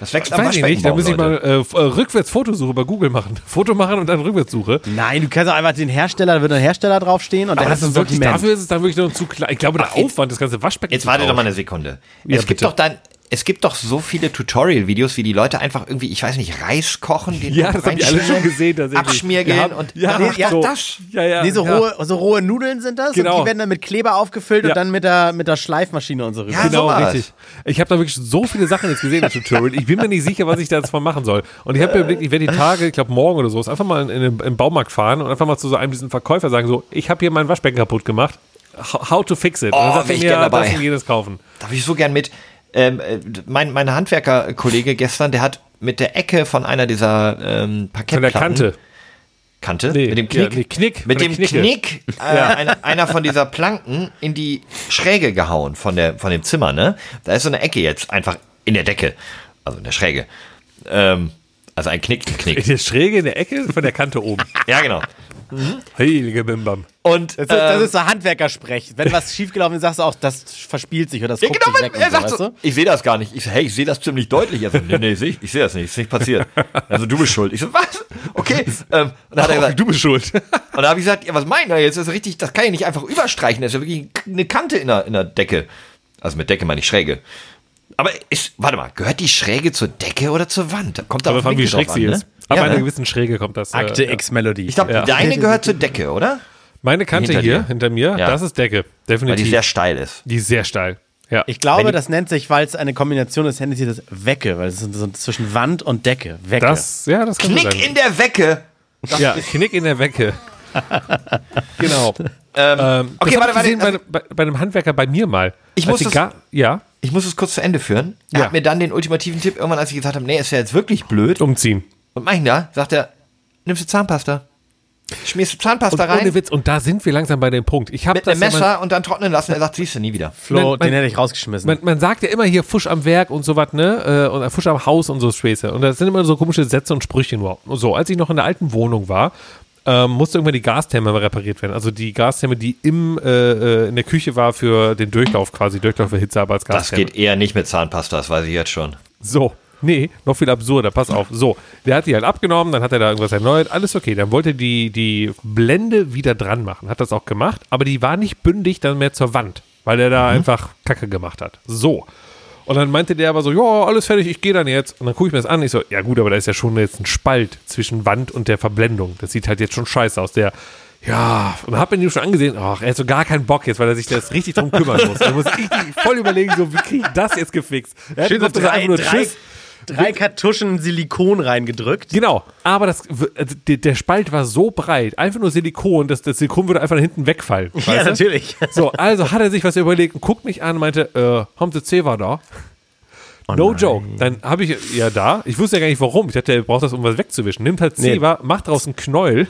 Das wächst am
Weiß ich nicht, da muss ich mal äh, äh, rückwärts Fotosuche bei Google machen. Foto machen und dann Rückwärtssuche.
Nein, du kannst doch einfach den Hersteller, da wird ein Hersteller draufstehen und
Aber
der
das
hat ein
ist wirklich,
Sortiment.
dafür ist es dann wirklich noch zu klein. Ich glaube, der Aufwand, das ganze Waschbecken
Jetzt warte doch mal eine Sekunde.
Ja,
es gibt
bitte.
doch dann, es gibt doch so viele Tutorial-Videos, wie die Leute einfach irgendwie, ich weiß nicht, Reis kochen, den
Ja, das haben die alle schon gesehen,
abschmiergehen
Ja,
und
ja,
Ach,
ja,
so.
das.
Ja, ja.
Nee, so,
ja.
rohe, so rohe Nudeln sind das
Genau.
und die werden dann mit Kleber aufgefüllt
Ja.
und dann mit der, mit der Schleifmaschine und so rüber.
Ja,
Genau,
sowas.
richtig. Ich habe da wirklich so viele Sachen jetzt gesehen im Tutorial. Ich bin mir nicht sicher, was ich da jetzt von machen soll. Und ich habe mir überlegt, ich werde die Tage, ich glaube morgen oder so, einfach mal in, in, im Baumarkt fahren und einfach mal zu so einem diesen Verkäufer sagen, so, ich habe hier mein Waschbecken kaputt gemacht. How, to fix it? und dann
Oh,
sagt er
ich
mir, das und jenes kaufen.
Darf ich so gern mit. Ähm, äh, mein, mein Handwerkerkollege gestern, der hat mit der Ecke von einer dieser ähm,
Von der
Parkettplatten.
Kante.
Kante?
Nee,
mit dem Knick.
ja, nee, Knick,
Mit dem
Knicke.
Knick äh, einer, einer von dieser Planken in die Schräge gehauen von, der, von dem Zimmer, ne? Da ist so eine Ecke jetzt einfach in der Decke. Also in der Schräge. Ähm, also ein Knick,
In
Knick.
der Schräge in der Ecke von der Kante oben.
ja, genau.
Heilige Bimbam.
Und
Das ist, das
ähm,
ist so Handwerkersprech. Wenn was schiefgelaufen ist, sagst du auch, das verspielt sich oder das
Ja,
guckt
genau,
sich weg
er
so,
sagt
weißt
so,
du?
ich sehe das gar nicht. Ich so, hey, ich sehe das ziemlich deutlich. Also, nee, nee, seh ich, ich sehe das nicht, ist nicht passiert. Also du bist schuld. Ich so, was? Okay. Ähm, und dann hat er gesagt,
du bist schuld.
und da habe ich gesagt, ja, was meint er jetzt? Das ist richtig, das kann ich nicht einfach überstreichen. Das ist ja wirklich eine Kante in der, in der Decke. Also mit Decke meine ich Schräge. Aber ist, warte mal, gehört die Schräge zur Decke oder zur Wand? Da Kommt da
Aber
auf
von wie schräg sie
an,
ist.
Ne?
Ab
Ja,
einer
ne?
gewissen Schräge kommt das.
Akte
äh,
X Melodie.
Ich glaube,
Ja.
deine gehört zur Decke, oder?
Meine Kante
Hinter
hier,
dir.
hinter mir,
Ja.
das ist Decke.
Weil
Definitiv.
die sehr steil ist.
die ist sehr steil. Ja.
Ich glaube, das nennt sich, weil es eine Kombination ist, nennt sich das Wecke, weil es ist so zwischen Wand und Decke. Wecke.
das, ja, das kann
Knick
sein.
in der Wecke.
Ja, Knick in der Wecke. genau.
Ähm,
Ähm,
okay,
das
warte,
ich gesehen
warte.
bei, bei, bei einem Handwerker bei mir mal.
Ich muss das-
gar, Ja,
Ich muss es kurz zu Ende führen. Er
Ja.
hat mir dann den ultimativen Tipp irgendwann, als ich gesagt habe, nee, ist ja jetzt wirklich blöd.
umziehen.
Und mach ich da, sagt er, nimmst du Zahnpasta? schmierst du Zahnpasta
Und
rein
ohne Witz, und da sind wir langsam bei dem Punkt. Ich habe
mit
das
einem Messer und dann trocknen lassen. Er sagt, siehst du nie wieder.
Flo,
Man- man-
den hätte ich rausgeschmissen.
Man, man sagt ja immer hier Fusch am Werk und sowas, ne? Äh, Und Fusch am Haus und so Späße. Und das sind immer so komische Sätze und Sprüche nur. Und so, als ich noch in der alten Wohnung war, ähm, musste irgendwann die Gastherme mal repariert werden. Also die Gastherme, die im, äh, äh, in der Küche war für den Durchlauf quasi, Durchlauf für Hitze, aber als
Das
Gastherme.
geht eher nicht mit Zahnpasta, das weiß ich jetzt schon.
So, nee, noch viel absurder, pass auf. So, der hat die halt abgenommen, dann hat er da irgendwas erneuert, alles okay. Dann wollte er die, die Blende wieder dran machen, hat das auch gemacht, aber die war nicht bündig dann mehr zur Wand, weil er da einfach Kacke gemacht hat. So. Und dann meinte der aber so, ja, alles fertig, ich gehe dann jetzt. Und dann gucke ich mir das an, ich so, ja gut, aber da ist ja schon jetzt ein Spalt zwischen Wand und der Verblendung. Das sieht halt jetzt schon scheiße aus. Der, ja, und hab mir den schon angesehen, ach, er hat so gar keinen Bock jetzt, weil er sich das richtig drum kümmern muss. Er muss richtig voll überlegen, so, wie kriege ich das jetzt gefixt? Er hat
Schön
er
drei,
einfach nur
drei,
Tschüss.
Drei Kartuschen Silikon reingedrückt.
Genau, aber das, also der, Spalt war so breit, einfach nur Silikon, dass das Silikon würde einfach nach hinten wegfallen.
Ja,
du?
natürlich.
So, also hat er sich was überlegt und guckt mich an und meinte, äh, haben Sie Zewa da? no joke. Dann habe ich ja da, ich wusste ja gar nicht warum. Ich dachte, er braucht das, um was wegzuwischen. Nimmt halt
Nee.
Zewa, macht draus einen Knäuel,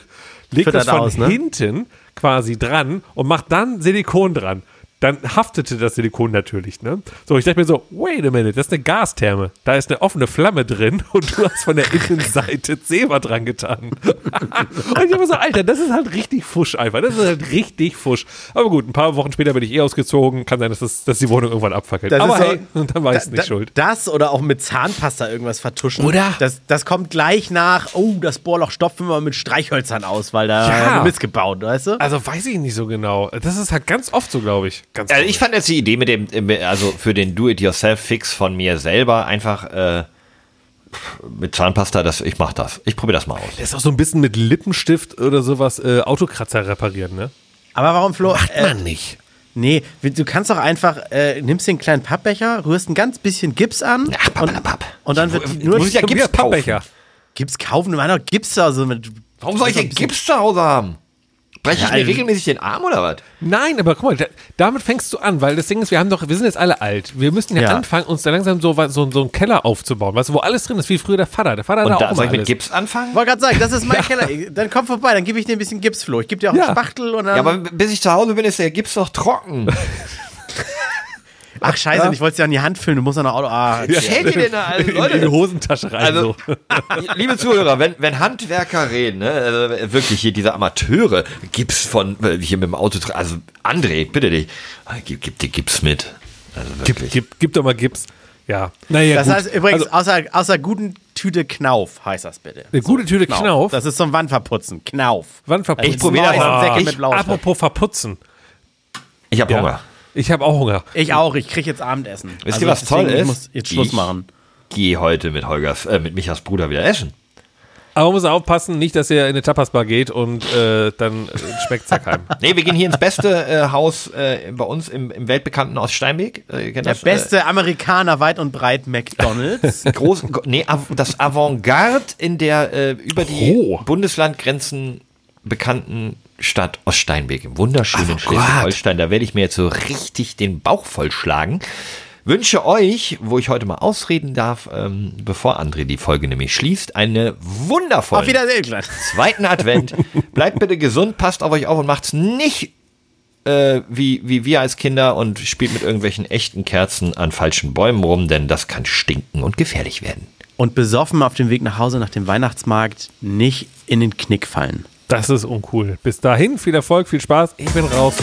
legt
Füttert
das von
aus, ne?
hinten quasi dran und macht dann Silikon dran. Dann haftete das Silikon natürlich, ne? So, ich dachte mir so, wait a minute, das ist eine Gastherme. Da ist eine offene Flamme drin und du hast von der Innenseite Zewa dran getan. und ich habe so, Alter, das ist halt richtig Fusch einfach. Das ist halt richtig Fusch. Aber gut, ein paar Wochen später bin ich eh ausgezogen. Kann sein, dass, das, dass die Wohnung irgendwann abfackelt.
Das
Aber
so-
hey, und dann war ich
Da-
nicht
da-
schuld.
Das oder auch mit Zahnpasta irgendwas vertuschen.
Oder?
Das, das kommt gleich nach, oh, das Bohrloch stopfen wir mit Streichhölzern aus, weil da
Ja.
gebaut, weißt du?
Also weiß ich nicht so genau. Das ist halt ganz oft so, glaube ich. Ganz
Also ich fand jetzt die Idee mit dem, also für den Do-it-yourself-Fix von mir selber einfach äh, mit Zahnpasta, das, ich mach das. Ich probiere das mal aus.
Das ist auch so ein bisschen mit Lippenstift oder sowas äh, Autokratzer reparieren, ne?
Aber warum, Flo? Äh,
nicht.
nee, du kannst doch einfach, äh, nimmst den kleinen Pappbecher, rührst ein ganz bisschen Gips an
Ach,
und,
papalapap.
und dann wird
Ich-
nur
muss ich ja Gips
Pappbecher.
Gips kaufen. Du meinst doch Gips da so mit.
Warum soll ich denn Gips zu Hause haben? Breche ich
Ja,
mir
also-
regelmäßig den Arm oder was?
Nein, aber guck mal, da, damit fängst du an, weil das Ding ist, wir haben doch, wir sind jetzt alle alt. Wir müssen ja,
Ja.
anfangen, uns da langsam so, so, so einen Keller aufzubauen, weißt du, wo alles drin ist, wie früher der Vater. Der Vater
Und
hat
da
auch
soll
immer
ich mit
alles.
Gips anfangen?
Wollte gerade sagen, das ist mein Keller. Dann komm vorbei, dann gebe ich dir ein bisschen Gips, Flo. Ich gebe dir auch
Ja.
einen Spachtel und dann.
Ja, aber bis ich zu Hause bin, ist der Gips doch trocken.
Ach, scheiße, ich wollte es ja an die Hand füllen. Du musst ja noch Auto. Ah,
Was hält ihr denn da? Also,
in die
Leute,
Hosentasche rein.
Also,
so.
liebe Zuhörer, wenn, wenn Handwerker reden, ne, also wirklich hier diese Amateure, Gips von, äh, hier mit dem Auto, also André, bitte dich, Ah, gib, gib dir Gips mit. Also
Gib, gib, gib doch mal Gips. Ja. Naja,
Das
gut.
heißt übrigens,
also,
außer, außer guten Tüte Knauf heißt das bitte.
eine gute Tüte Knauf.
Das ist zum Wandverputzen. Knauf.
Wann verputzen?
Ich probier das Ich-
mit Blauschrift.
Apropos verputzen.
Ich habe
Ja.
Hunger.
Ich habe auch Hunger.
Ich auch, ich krieg jetzt Abendessen. Also
Wisst ihr, was toll ist?
Ich muss jetzt Schluss
Ich-
machen.
Geh heute mit Holgers, äh, mit Michas Bruder wieder essen.
Aber man muss aufpassen, nicht, dass ihr in eine Tapasbar geht und äh, dann äh, schmeckt Zackheim.
Nee, wir gehen hier ins beste äh, Haus äh, bei uns im, im weltbekannten aus Steinweg. Äh, ihr kennt
Der
das?
beste Amerikaner weit und breit McDonalds.
Äh, groß, nee, das Avantgarde in der äh, über die
Oh.
Bundeslandgrenzen bekannten Stadt Oststeinweg im wunderschönen
Avantgarde.
Schleswig-Holstein. Da werde ich mir jetzt so richtig den Bauch vollschlagen. Wünsche euch, wo ich heute mal ausreden darf, ähm, bevor André die Folge nämlich schließt, eine wundervolle
Auf Wiedersehen,
zweiten Advent. Bleibt bitte gesund, passt auf euch auf und macht's nicht äh, wie, wie wir als Kinder und spielt mit irgendwelchen echten Kerzen an falschen Bäumen rum, denn das kann stinken und gefährlich werden.
Und besoffen auf dem Weg nach Hause nach dem Weihnachtsmarkt nicht in den Knick fallen.
Das ist uncool. Bis dahin, viel Erfolg, viel Spaß. Ich bin raus.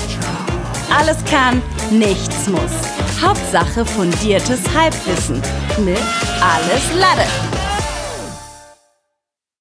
Alles kann, nichts muss. Hauptsache fundiertes Halbwissen mit Alles Lade.